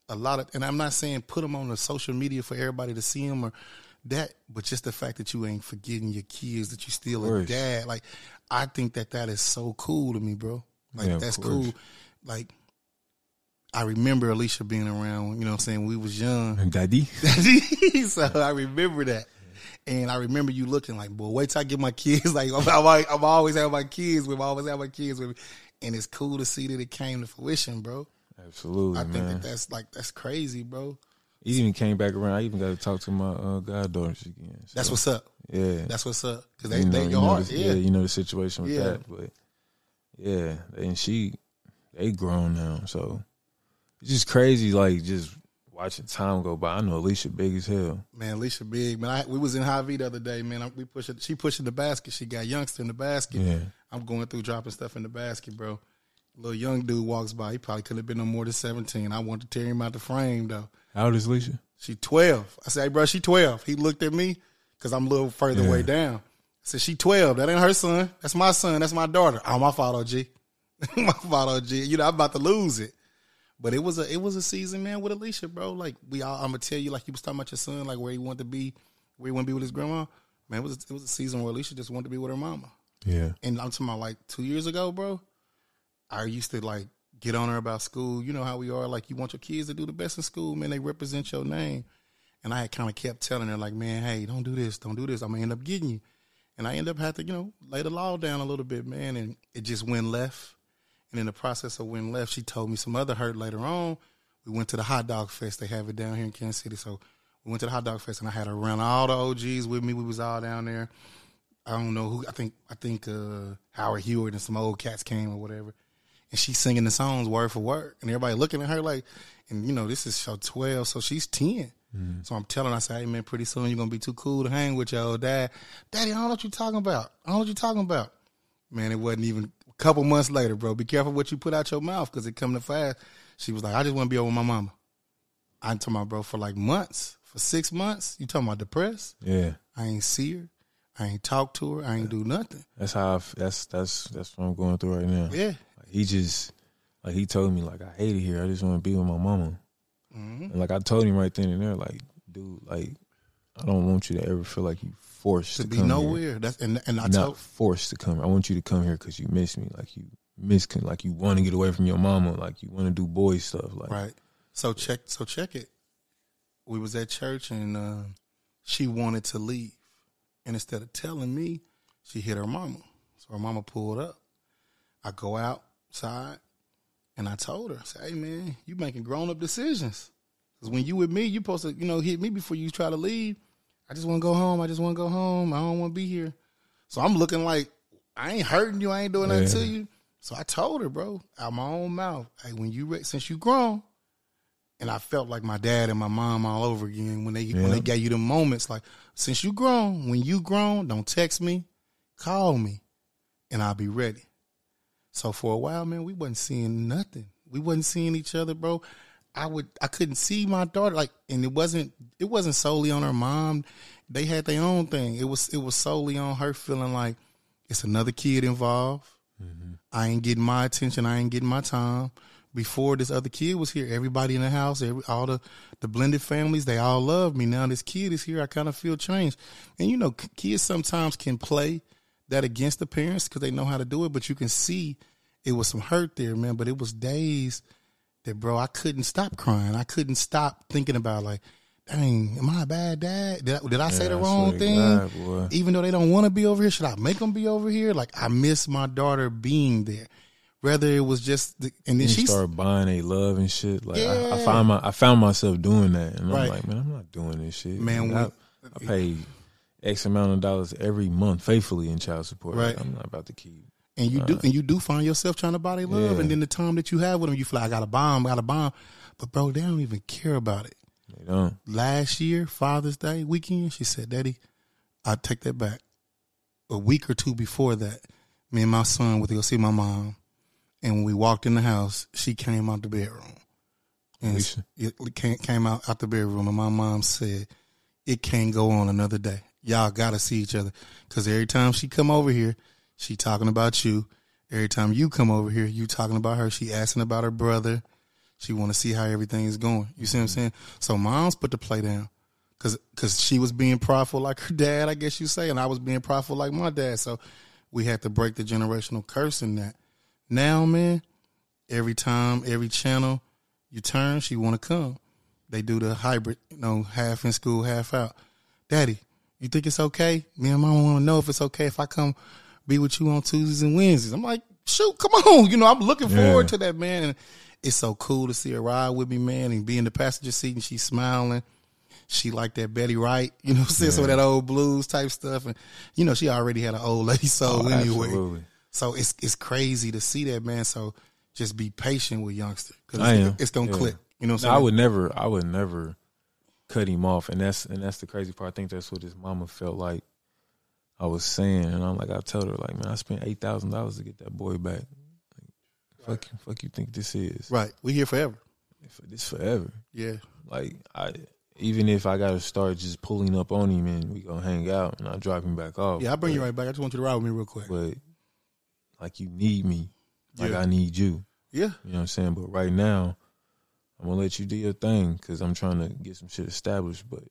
a lot of, and I'm not saying put them on the social media for everybody to see them or that, but just the fact that you ain't forgetting your kids, that you still a dad. Like, I think that that is so cool to me, bro. Like, Yeah, that's course. cool. Like, I remember Alicia being around, you know what I'm saying? We was young. Daddy. [laughs] [laughs] so I remember that. And I remember you looking like, boy, wait till I get my kids. [laughs] Like I'm, I'm, always- I'm always have my kids with me. I always have my kids with me. And it's cool to see that it came to fruition, bro. Absolutely, I think that that's like that's crazy, bro. He even came back around. I even got to talk to my uh, goddaughters again. So, That's what's up. yeah. That's what's up. Because they you know, they you your heart. the- Yeah. you know the situation with Yeah. that, but yeah, and she, they grown now, so it's just crazy. Like just watching time go by. I know Alicia big as hell. Man, Alicia Big, man. I, we was in Hy-Vee the other day, man. I, we pushing, she pushing the basket. She got youngster in the basket. Yeah. I'm going through dropping stuff in the basket, bro. Little young dude walks by. He probably couldn't have been no more than 17. I wanted to tear him out the frame though. How old is Alicia? She 12. I said, hey, bro, she 12. He looked at me because I'm a little further Yeah. way down. I said, she 12. That ain't her son. That's my son. That's my daughter. Oh, my fault, OG. [laughs] my fault, OG. You know, I'm about to lose it. But it was a it was a season, man, with Alicia, bro. Like we all, I'm gonna tell you, like you was talking about your son, like where he wanted to be, where he wanted to be with his grandma. Man, it was it was a season where Alicia just wanted to be with her mama. Yeah. And I'm talking about like two years ago, bro. I used to like get on her about school. You know how we are. Like you want your kids to do the best in school, man. They represent your name. And I had kind of kept telling her like, man, hey, don't do this, don't do this. I'm gonna end up getting you. And I end up having to, you know, lay the law down a little bit, man. And it just went left. And in the process of when left, she told me some other hurt later on. We went to the hot dog fest. They have it down here in Kansas City. So we went to the hot dog fest and I had her run all the OGs with me. We was all down there. I don't know who I think I think uh, Howard Hewitt and some old cats came or whatever. And she's singing the songs word for word. And everybody looking at her like, and you know, this is show twelve, so she's 10 So I'm telling her, I say, hey man, pretty soon you're gonna be too cool to hang with your old dad. Daddy, I don't know what you're talking about. I don't know what you're talking about. Man, it wasn't even couple months later, bro. Be careful what you put out your mouth because it come to fast. She was like, I just want to be over with my mama. I'm talking about, bro, for like months, for six months. You talking about depressed? Yeah. I ain't see her. I ain't talk to her. I ain't do nothing. That's how I that's that's that's what I'm going through right now. Yeah. Like, he just like he told me like I hate it here. I just want to be with my mama. Mm-hmm. And like I told him right then and there, like, dude, like I don't want you to ever feel like you forced To to, be come Here. nowhere. That's and and I not told forced to come. I want you to come here because you miss me. Like you miss, like you want to get away from your mama. Like you want to do boy stuff. Like right. So check so check it. We was at church and uh, she wanted to leave. And instead of telling me, she hit her mama. So her mama pulled up. I go outside and I told her, I said, hey man, you making grown up decisions. Because when you with me, you supposed to, you know, hit me before you try to leave. I just want to go home. I just want to go home. I don't want to be here. So I'm looking like I ain't hurting you. I ain't doing nothing to you. So I told her, bro, out my own mouth, hey, when you re- since you grown, and I felt like my dad and my mom all over again when they when they gave you the moments like since you grown, when you grown, don't text me, call me, and I'll be ready. So for a while, man, we wasn't seeing nothing. We wasn't seeing each other, bro. I would I couldn't see my daughter like and it wasn't it wasn't solely on her mom. They had their own thing. It was it was solely on her feeling like it's another kid involved. Mm-hmm. I ain't getting my attention. I ain't getting my time. Before this other kid was here, everybody in the house, every, all the the blended families, they all love me. Now this kid is here. I kind of feel changed. And you know, kids sometimes can play that against the parents because they know how to do it. But you can see it was some hurt there, man. But it was days that, bro, I couldn't stop crying. I couldn't stop thinking about like, dang, am I a bad dad? Did I, did I say the wrong thing? God, even though they don't want to be over here, should I make them be over here? Like I miss my daughter being there. Whether it was just, the, and then you she start buying a love and shit. Like I, I find my I found myself doing that, and Right. I'm like, man, I'm not doing this shit. Man, Like, we- I, I pay X amount of dollars every month faithfully in child support. Like, Right. I'm not about to keep. And you do, uh. and you do find yourself trying to buy their love, Yeah. and then the time that you have with them, you like I got a bomb, I got a bomb, but bro, they don't even care about it. They don't. Last year, Father's Day weekend, she said, "Daddy, I take that back." A week or two before that, me and my son went to go see my mom, and when we walked in the house, she came out the bedroom. and Alicia. it came, out out the bedroom, and my mom said, "It can't go on another day. Y'all gotta see each other, cause every time she come over here, she talking about you. Every time you come over here, you talking about her. She asking about her brother. She want to see how everything is going. You see what I'm mm-hmm. saying? So mom's put the play down, cause cause she was being prideful like her dad, I guess you say, and I was being prideful like my dad. So we had to break the generational curse in that. Now, man, every time, every channel you turn, she want to come. They do the hybrid, you know, half in school, half out. Daddy, You think it's okay? Me and mama want to know if it's okay if I come be with you on Tuesdays and Wednesdays. I'm like, shoot, come on. [laughs] You know, I'm looking forward to that, man. And it's so cool to see her ride with me, man, and be in the passenger seat and she's smiling. She like that Betty Wright, [laughs] you know, what I'm saying? some of that old blues type stuff, and you know, she already had an old lady [laughs] soul Oh, anyway. absolutely. So it's it's crazy to see that, man. So just be patient with youngster because I it's, am. it's gonna Yeah. click. You know, what No, I would never, I would never cut him off, and that's and that's the crazy part. I think that's what his mama felt like. I was saying, and I'm like, I told her, like, man, I spent eight thousand dollars to get that boy back. Like, fuck, fuck, you think this is? right. We here forever. For this forever. Yeah. Like, I even if I got to start just pulling up on him and we gonna hang out and I drop him back off. Yeah, I'll bring you right back. I just want you to ride with me real quick. But like, you need me, like Yeah. I need you. Yeah. You know what I'm saying? But right now, I'm gonna let you do your thing because I'm trying to get some shit established. But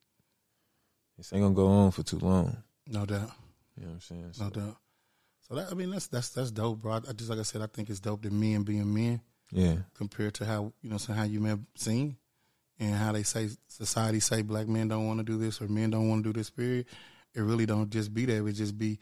this ain't gonna go on for too long. No doubt. You know what I'm saying? So, No doubt. So that I mean that's that's that's dope, bro. I, just like I said, I think it's dope that men being men yeah, compared to how you know so how you men seen and how they say society say black men don't want to do this or men don't want to do this. Period. It really don't just be that. It just be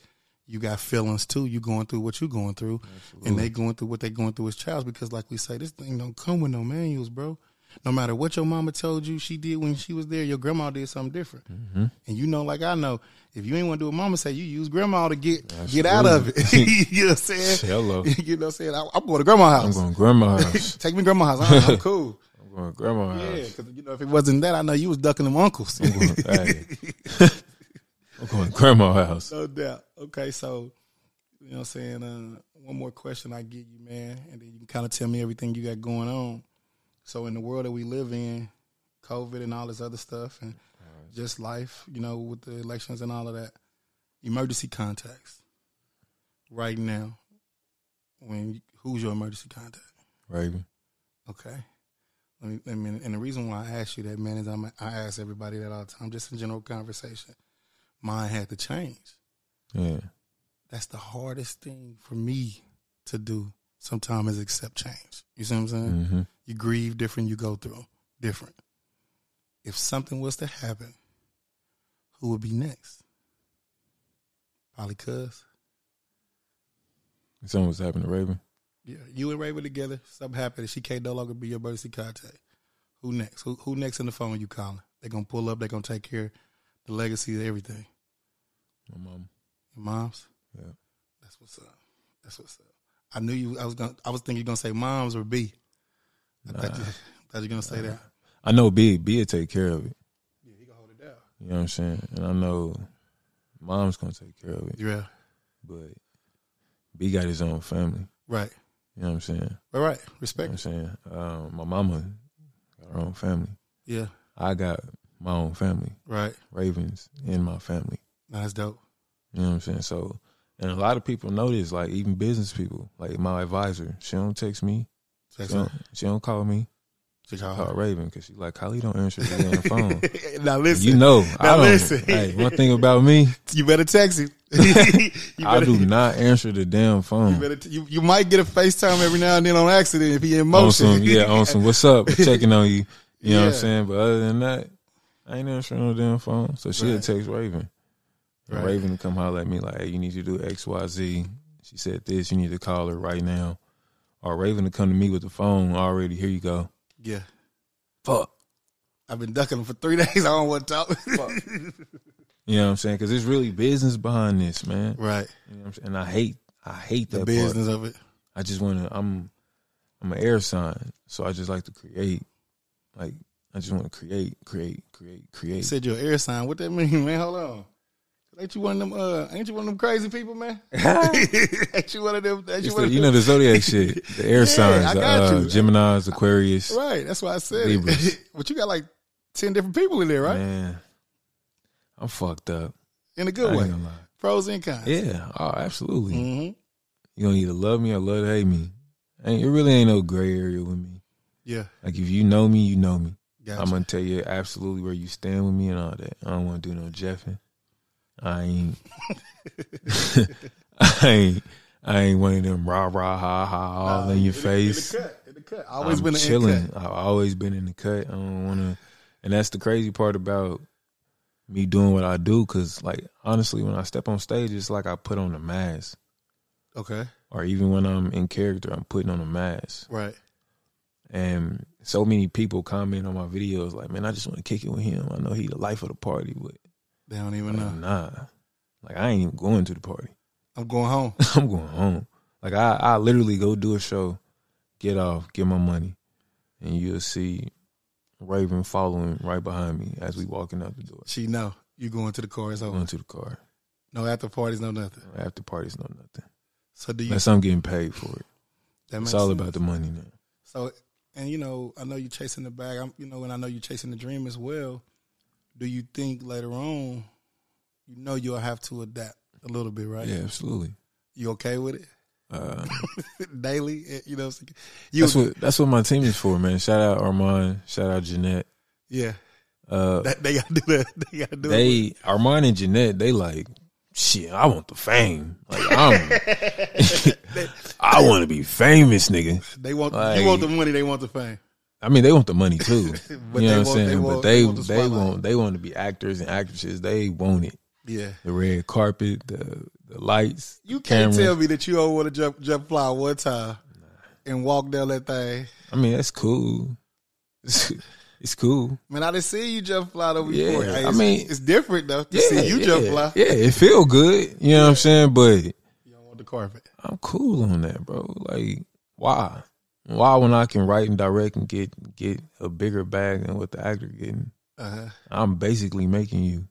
you got feelings too. You going through what you going through, and they going through what they going through as child. Because like we say, this thing don't come with no manuals, bro. No matter what your mama told you she did when she was there, your grandma did something different. Mm-hmm. And you know, like I know, if you ain't want to do what mama say, you use grandma to get get out of it. [laughs] you know what I'm saying? Hello. [laughs] you know what I'm saying? I, I'm going to grandma's house. I'm going to grandma's [laughs] house. Take me to grandma's house. I'm, I'm cool. I'm going to grandma's Yeah, house. because you know if it wasn't that, I know you was ducking them uncles. I'm going, hey. I'm going to grandma's house. no doubt. Okay, so you know what I'm saying. Uh, one more question I give you, man, and then you can kind of tell me everything you got going on. So in the world that we live in, COVID and all this other stuff, and just life, you know, with the elections and all of that, emergency contacts. Right now, when who's your emergency contact? Raven. Okay. Let me, let me, and the reason why I ask you that, man, is I'm, I ask everybody that all the time, just in general conversation. Mine had to change. Yeah. That's the hardest thing for me to do sometimes is accept change. You see what I'm saying? Mm-hmm. You grieve different, you go through different. If something was to happen, who would be next? Probably cuz. Something was happening to Raven. Yeah, you and Raven together. Something happened. She can't no longer be your emergency contact. Who next? Who, who next in the phone you calling? They're gonna pull up. They're gonna take care of the legacy of everything. My mom. Your moms. Yeah. That's what's up. That's what's up. I knew you. I was gonna. I was thinking you're gonna say moms or B. I thought you. thought you gonna say that. I know B. B will take care of it. Yeah, he gonna hold it down. You know what I'm saying? And I know mom's going to take care of it. Yeah. But B got his own family. Right. You know what I'm saying? All right. You know Respect. what I'm saying? Um, my mama got her own family. Yeah. I got my own family. Right. Ravens in my family. Nah, That's dope. You know what I'm saying? So, and a lot of people know this, like even business people, like my advisor, she don't text me. Say She don't, she don't call me. Say Call something. Raven because she like, Kylie don't answer the damn [laughs] phone. now listen. you know, Now I don't. listen. Hey, one thing about me, [laughs] You better text him. [laughs] you I do not answer the damn You, phone. better t- you, you might get a FaceTime every now and then on accident if he in On motion. some, yeah, on some, what's up? Checking on you. You know what I'm saying? But other than that, I ain't answering no damn phone. So she'll Right. text Raven. Right. Raven come holler at me like, hey, you need to do X, Y, Z. She said this, you need to call her right now. Or Raven to come to me with the phone already. Here you go. yeah. Fuck. I've been ducking him for three [laughs] days. I don't want to talk. You know what I'm saying? Because there's really business behind this, man. right. You know what I'm saying? And I hate, I hate The business part. of it. I just want to. I'm, I'm an air sign, so I just like to create. Like I just want to create, create, create, You create. said you're an air sign. What that mean, [laughs] man? Hold on. Ain't you one of them? Uh, ain't you one of them crazy people, man? [laughs] [laughs] ain't you one of them? Ain't you the, you know the zodiac [laughs] shit, the air Yeah, signs, I got uh, you. Gemini's, Aquarius. right. That's why I said but you got like ten different people in there, right? Man, I'm fucked up. In a good way. Pros and cons. Yeah, oh, absolutely. hmm You gonna either love me or love to hate me. Ain't it really ain't no gray area with me. Yeah. Like if you know me, you know me. Gotcha. I'm gonna tell you absolutely where you stand with me and all that. I don't want to do no jeffing. I ain't. [laughs] I ain't. I ain't one of them rah rah ha ha all in your face. In the cut. In the cut. Always I'm been chilling. in cut. I've always been in the cut. I don't want to. And that's the crazy part about me doing what I do. Cause like honestly, when I step on stage, it's like I put on a mask. Okay. Or even when I'm in character, I'm putting on a mask. Right. And so many people comment on my videos like, man, I just want to kick it with him. I know he the life of the party, but They don't even like, know. nah. Like I ain't even going to the party. I'm going home. [laughs] I'm going home. Like I, I literally go do a show, get off, get my money, and you'll see Raven following right behind me as we walking out the door. She know you going to the car. It's over. Going to the car. No after parties, no nothing. After parties, no nothing. So do you? Unless I'm getting paid for it. that It's all sense. about the money now. So, and you know, I know you're chasing the bag. I'm, you know, and I know you're chasing the dream as well. Do you think later on, you know, you'll have to adapt a little bit, right? Yeah, absolutely. You okay with it? Uh, [laughs] Daily, eh, you know, what I'm saying? you that's what that's what my team is for, man. Shout out Armand. Shout out Jeanette. yeah. Uh, That, they gotta do that. [laughs] They gotta do it. they Armand and Jeanette, they like, shit, I want the fame. Like I'm [laughs] I want to be famous, nigga. They want like- you want the money. They want the fame. I mean, they want the money too. [laughs] But you know what I'm want- they saying? want- but they they want the they want they want to be actors and actresses. They want it. Yeah. The red carpet, the the lights, You can't cameras. tell me that you don't want to jump jump fly one time and walk down that thing. I mean, that's cool. It's, [laughs] it's cool. Man, I didn't see you jump fly though Yeah, before. Hey, I mean- it's different though to Yeah, see you yeah, jump fly. Yeah, it feel good. You know what I'm saying? But You don't want the carpet. I'm cool on that, bro. Like, why? Why when I can write and direct and get get a bigger bag than what the actor getting? Uh huh. I'm basically making you.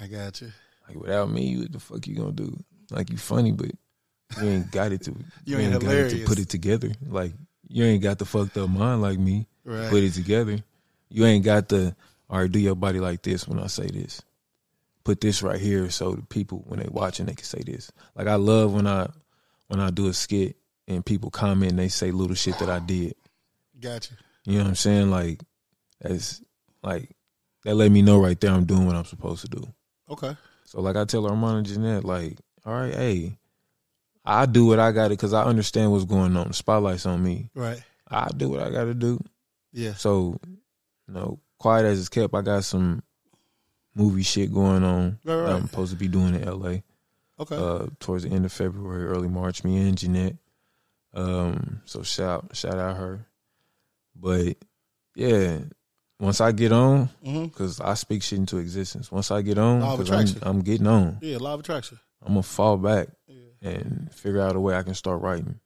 I got you. Like without me, what the fuck you gonna do? Like you funny, but you ain't got it to. [laughs] You ain't got it to put it together. Like you ain't got the fucked up mind like me. Right. Put it together. You ain't got the. All right, do your body like this when I say this. Put this right here so the people when they watching they can say this. Like I love when I when I do a skit and people comment and they say little shit that I did. Gotcha. you. Know what I'm saying? Like that's like that let me know right there I'm doing what I'm supposed to do. Okay. So like I tell Armand and Jeanette, like, all right, hey, I do what I got to because I understand what's going on. The spotlight's on me. Right. I do what I got to do. Yeah. So, you know, quiet as it's kept, I got some movie shit going on Right, that right. I'm supposed to be doing in LA Okay. uh, towards the end of February, early March. Me and Jeanette. Um, so shout shout out her. But yeah, once I get on, mm-hmm. because I speak shit into existence. Once I get on, Law of 'cause I'm. I'm getting on. Yeah. Law of attraction. I'm gonna fall back Yeah. and figure out a way I can start writing,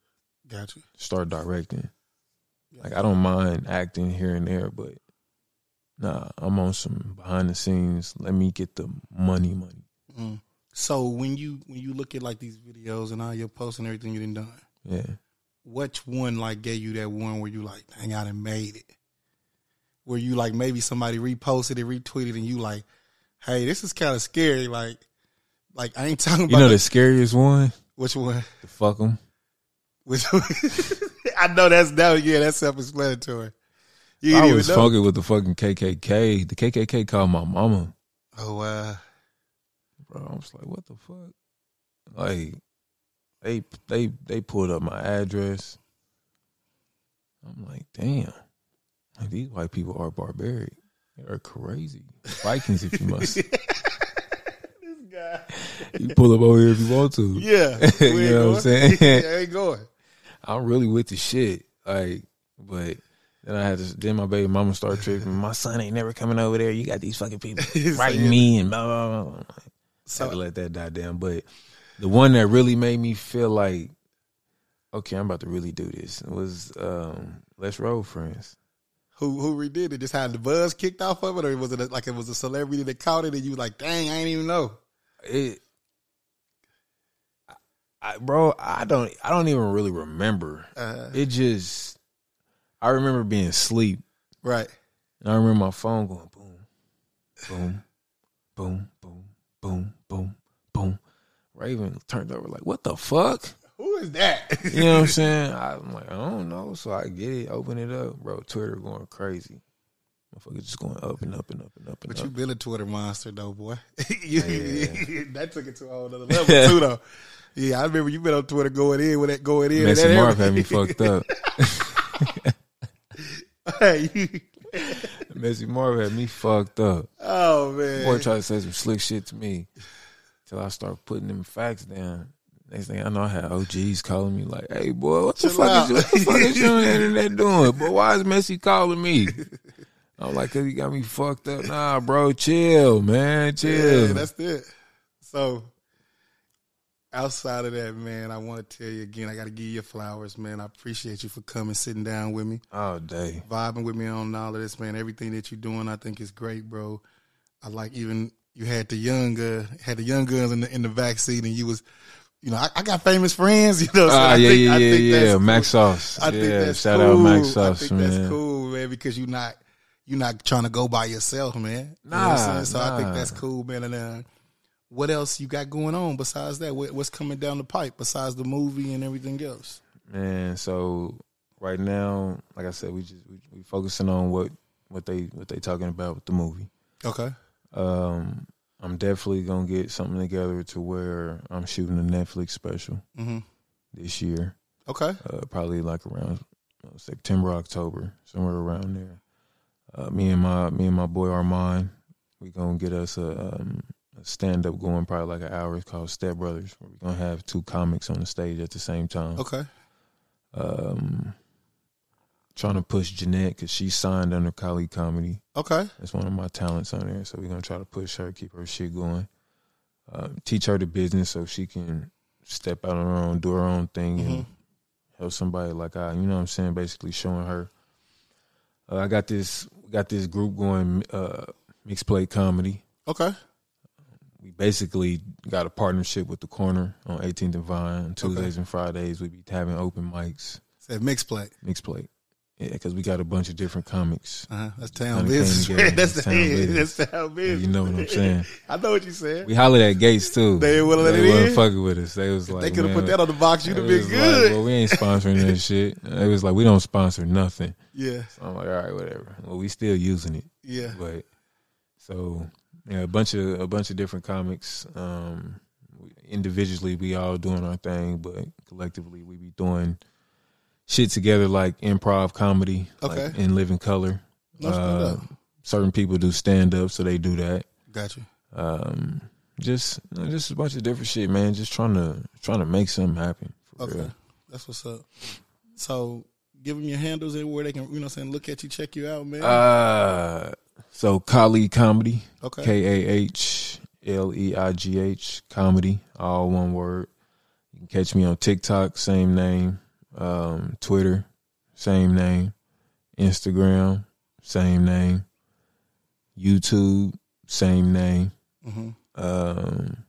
Got you. start directing. Like I don't mind acting here and there, but nah, I'm on some behind the scenes. Let me get the money, money. Mm. So when you when you look at like these videos and all your posts and everything you done done, Yeah. Which one like gave you that one where you like, dang, I done made it? Where you like maybe somebody reposted it, retweeted, and you like, hey, this is kind of scary. Like, like I ain't [laughs] talking about You know the- the scariest one? which one. The fuck them. Which one? [laughs] I know that's that. Yeah, that's self-explanatory. You I was fucking with the fucking KKK. The KKK called my mama. Oh wow. Bro, I was like, what the fuck? Like, they they they pulled up my address. I'm like, damn. Like, these white people are barbaric. They're crazy. Vikings, if you must. [laughs] This guy. You pull up over here if you want to. Yeah, [laughs] You We ain't know what I'm [laughs] saying? yeah, ain't going. I'm really with the shit. Like, but then I had to. Then my baby mama started tripping. My son ain't never coming over there. You got these fucking people writing me and blah blah blah. I'm like, So- had to let that die down. But the one that really made me feel like, okay, I'm about to really do this was um, Let's Roll Friends. Who who redid it? Just had the buzz kicked off of it, or was it like it was a celebrity that caught it, and you was like, dang, I ain't even know. It, I, bro, I don't, I don't even really remember. Uh, It just, I remember being asleep. right. And I remember my phone going boom, boom, boom, boom, boom, boom. Raven turned over like, what the fuck? Who is that? You know what I'm saying? [laughs] I'm like, I don't know. So I get it, open it up, bro. Twitter going crazy. Motherfucker just going up and up and up and up and But up. you been a Twitter monster though, boy. [laughs] You- Yeah. [laughs] that took it to a whole other level too, though. Yeah, I remember you been on Twitter going in with that going in. and Messy that Marv had me fucked up. Hey, Messy Marv had me fucked up. Oh man. Boy tried to say some slick shit to me till I start putting them facts down. Next thing I know, I had OGs calling me like, "Hey, boy, what the fuck is you, what the fuck is you on the [laughs] internet doing? But why is Messy calling me?" I'm like, "Cause he got me fucked up." Nah, bro, chill, man, chill. Yeah, that's it. So outside of that, man, I want to tell you again, I got to give you flowers, man. I appreciate you for coming, sitting down with me, all day. vibing with me on all of this, man. Everything that you're doing, I think is great, bro. I like even you had the young uh, had the young guns in the in the back seat, and you was. You know, I, I got famous friends. [laughs] You know, so Ah, I yeah, think, yeah, I yeah, think yeah. that's Max Sauce. I think yeah, that's shout cool. out Max Sauce, I think man. that's cool, man, because you're not you're not trying to go by yourself, man. You know I'm Nah? So I think that's cool, man. And uh, what else you got going on besides that? What, what's coming down the pipe besides the movie and everything else? Man, so right now, like I said, we just we, we focusing on what what they what they talking about with the movie. Okay. Um, I'm definitely gonna get something together to where I'm shooting a Netflix special hmm this year. Okay. Uh, probably like around September, October, somewhere around there. Uh, me and my me and my boy Armand, we gonna get us a, um, a stand up going probably like an hour. It's called Step Brothers. Where we gonna have two comics on the stage at the same time. Okay. Um, trying to push Jeanette because she signed under Kahleigh Comedy. Okay. That's one of my talents on there. So we're gonna try to push her, keep her shit going. Uh, teach her the business so she can step out on her own, do her own thing, and help somebody like I. You know what I'm saying? Basically showing her. Uh, I got this got this group going, uh, mixed plate comedy. Okay. We basically got a partnership with the Corner on 18th and Vine. On Tuesdays and Fridays, we be having open mics, Said mixed plate. mixed plate. Yeah, because we got a bunch of different comics. Uh-huh. That's town business. [laughs] That's the It's town business. That's town business. You know what I'm saying? [laughs] I know what you said. We hollered at Gates too. They wouldn't let They it in? fucking with us. They was like, they could have put that on the box. You'd have been good. Like, well, we ain't sponsoring that [laughs] shit. It was like we don't sponsor nothing. yeah. So I'm like, all right, whatever. Well, we still using it, Yeah. but so yeah, a bunch of a bunch of different comics. Um, individually, we all doing our thing, but collectively, we be doing shit together like improv comedy, Okay. like in living color. Uh, certain people do stand up, so they do that. Gotcha. Um, just just a bunch of different shit, man. Just trying to trying to make something happen. Okay. real. That's what's up. So give them your handles and where they can, you know what I'm saying, look at you, check you out, man. Uh, so Kahleigh Comedy, okay. K A H L E I G H Comedy, all one word. You can catch me on TikTok, same name. Um, Twitter, same name. Instagram, same name. YouTube, same name. hmm Um,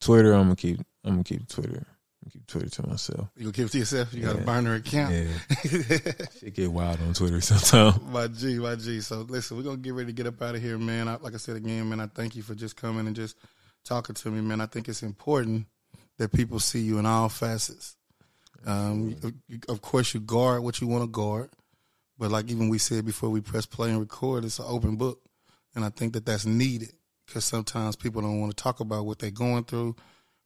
Twitter, I'm gonna keep. I'm gonna keep Twitter. I'm gonna keep Twitter to myself. You gonna keep it to yourself? You got a Yeah. burner account? Yeah, [laughs] shit get wild on Twitter sometimes. [laughs] my G, my G. So listen, we're gonna get ready to get up out of here, man. I, like I said again, man, I thank you for just coming and just talking to me, man. I think it's important that people see you in all facets. Um, of course, you guard what you want to guard, but like even we said before we press play and record, it's an open book, and I think that that's needed because sometimes people don't want to talk about what they're going through,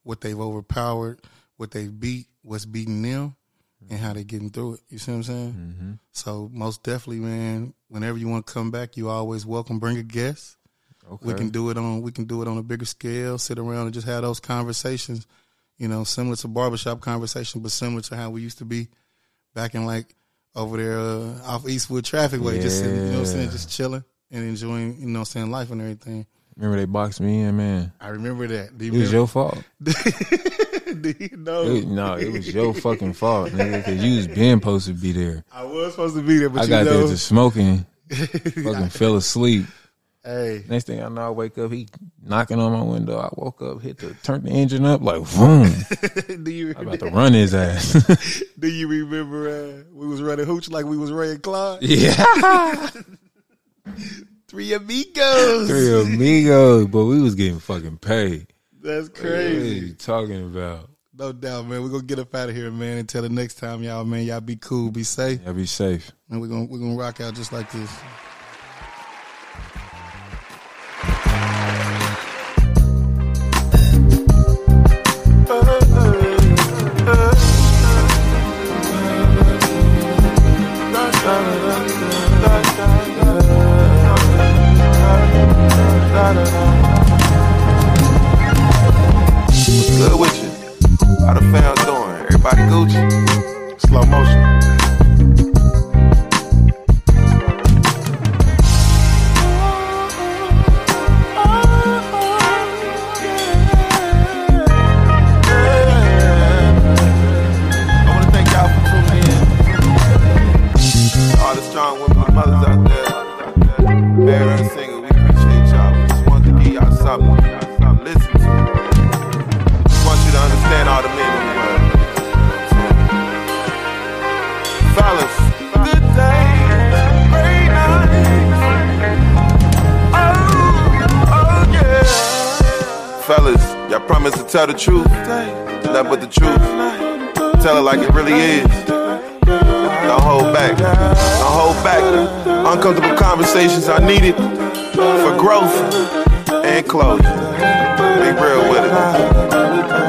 what they've overpowered, what they've beat, what's beating them, and how they're getting through it. You see what I'm saying? Mm-hmm. So most definitely, man. Whenever you want to come back, you always welcome. Bring a guest. Okay. We can do it on we can do it on a bigger scale. Sit around and just have those conversations. You know, similar to barbershop conversation, but similar to how we used to be back in like over there uh, off Eastwood Trafficway, just sitting, you know what I'm saying, just chilling and enjoying, you know, what I'm saying life and everything. Remember they boxed me in, man. I remember that. Do you It was your fault. [laughs] do you know? It, no, it was your fucking fault, nigga. Because you was being supposed to be there. I was supposed to be there, but I you got know, there just smoking, [laughs] fucking fell asleep. Hey, Next thing I know, I wake up, he knocking on my window. I woke up, hit the turn the engine up like boom. [laughs] do you I'm about to run his ass. [laughs] do you remember uh, we was running hooch like we was Ray and Clyde? [laughs] yeah, Three amigos. three amigos, but we was getting fucking paid. That's What are crazy. you talking about? No doubt, man. We're gonna get up out of here, man. Until the next time, y'all, man. Y'all be cool, be safe. Yeah, be safe. And we're gonna we're gonna rock out just like this. Good with you? How the fam doing? Everybody Gucci? Slow motion. Tell the truth. Nothing but the truth. Tell it like it really is. Don't hold back. Don't hold back. Uncomfortable conversations are needed for growth and closure. Be real with it.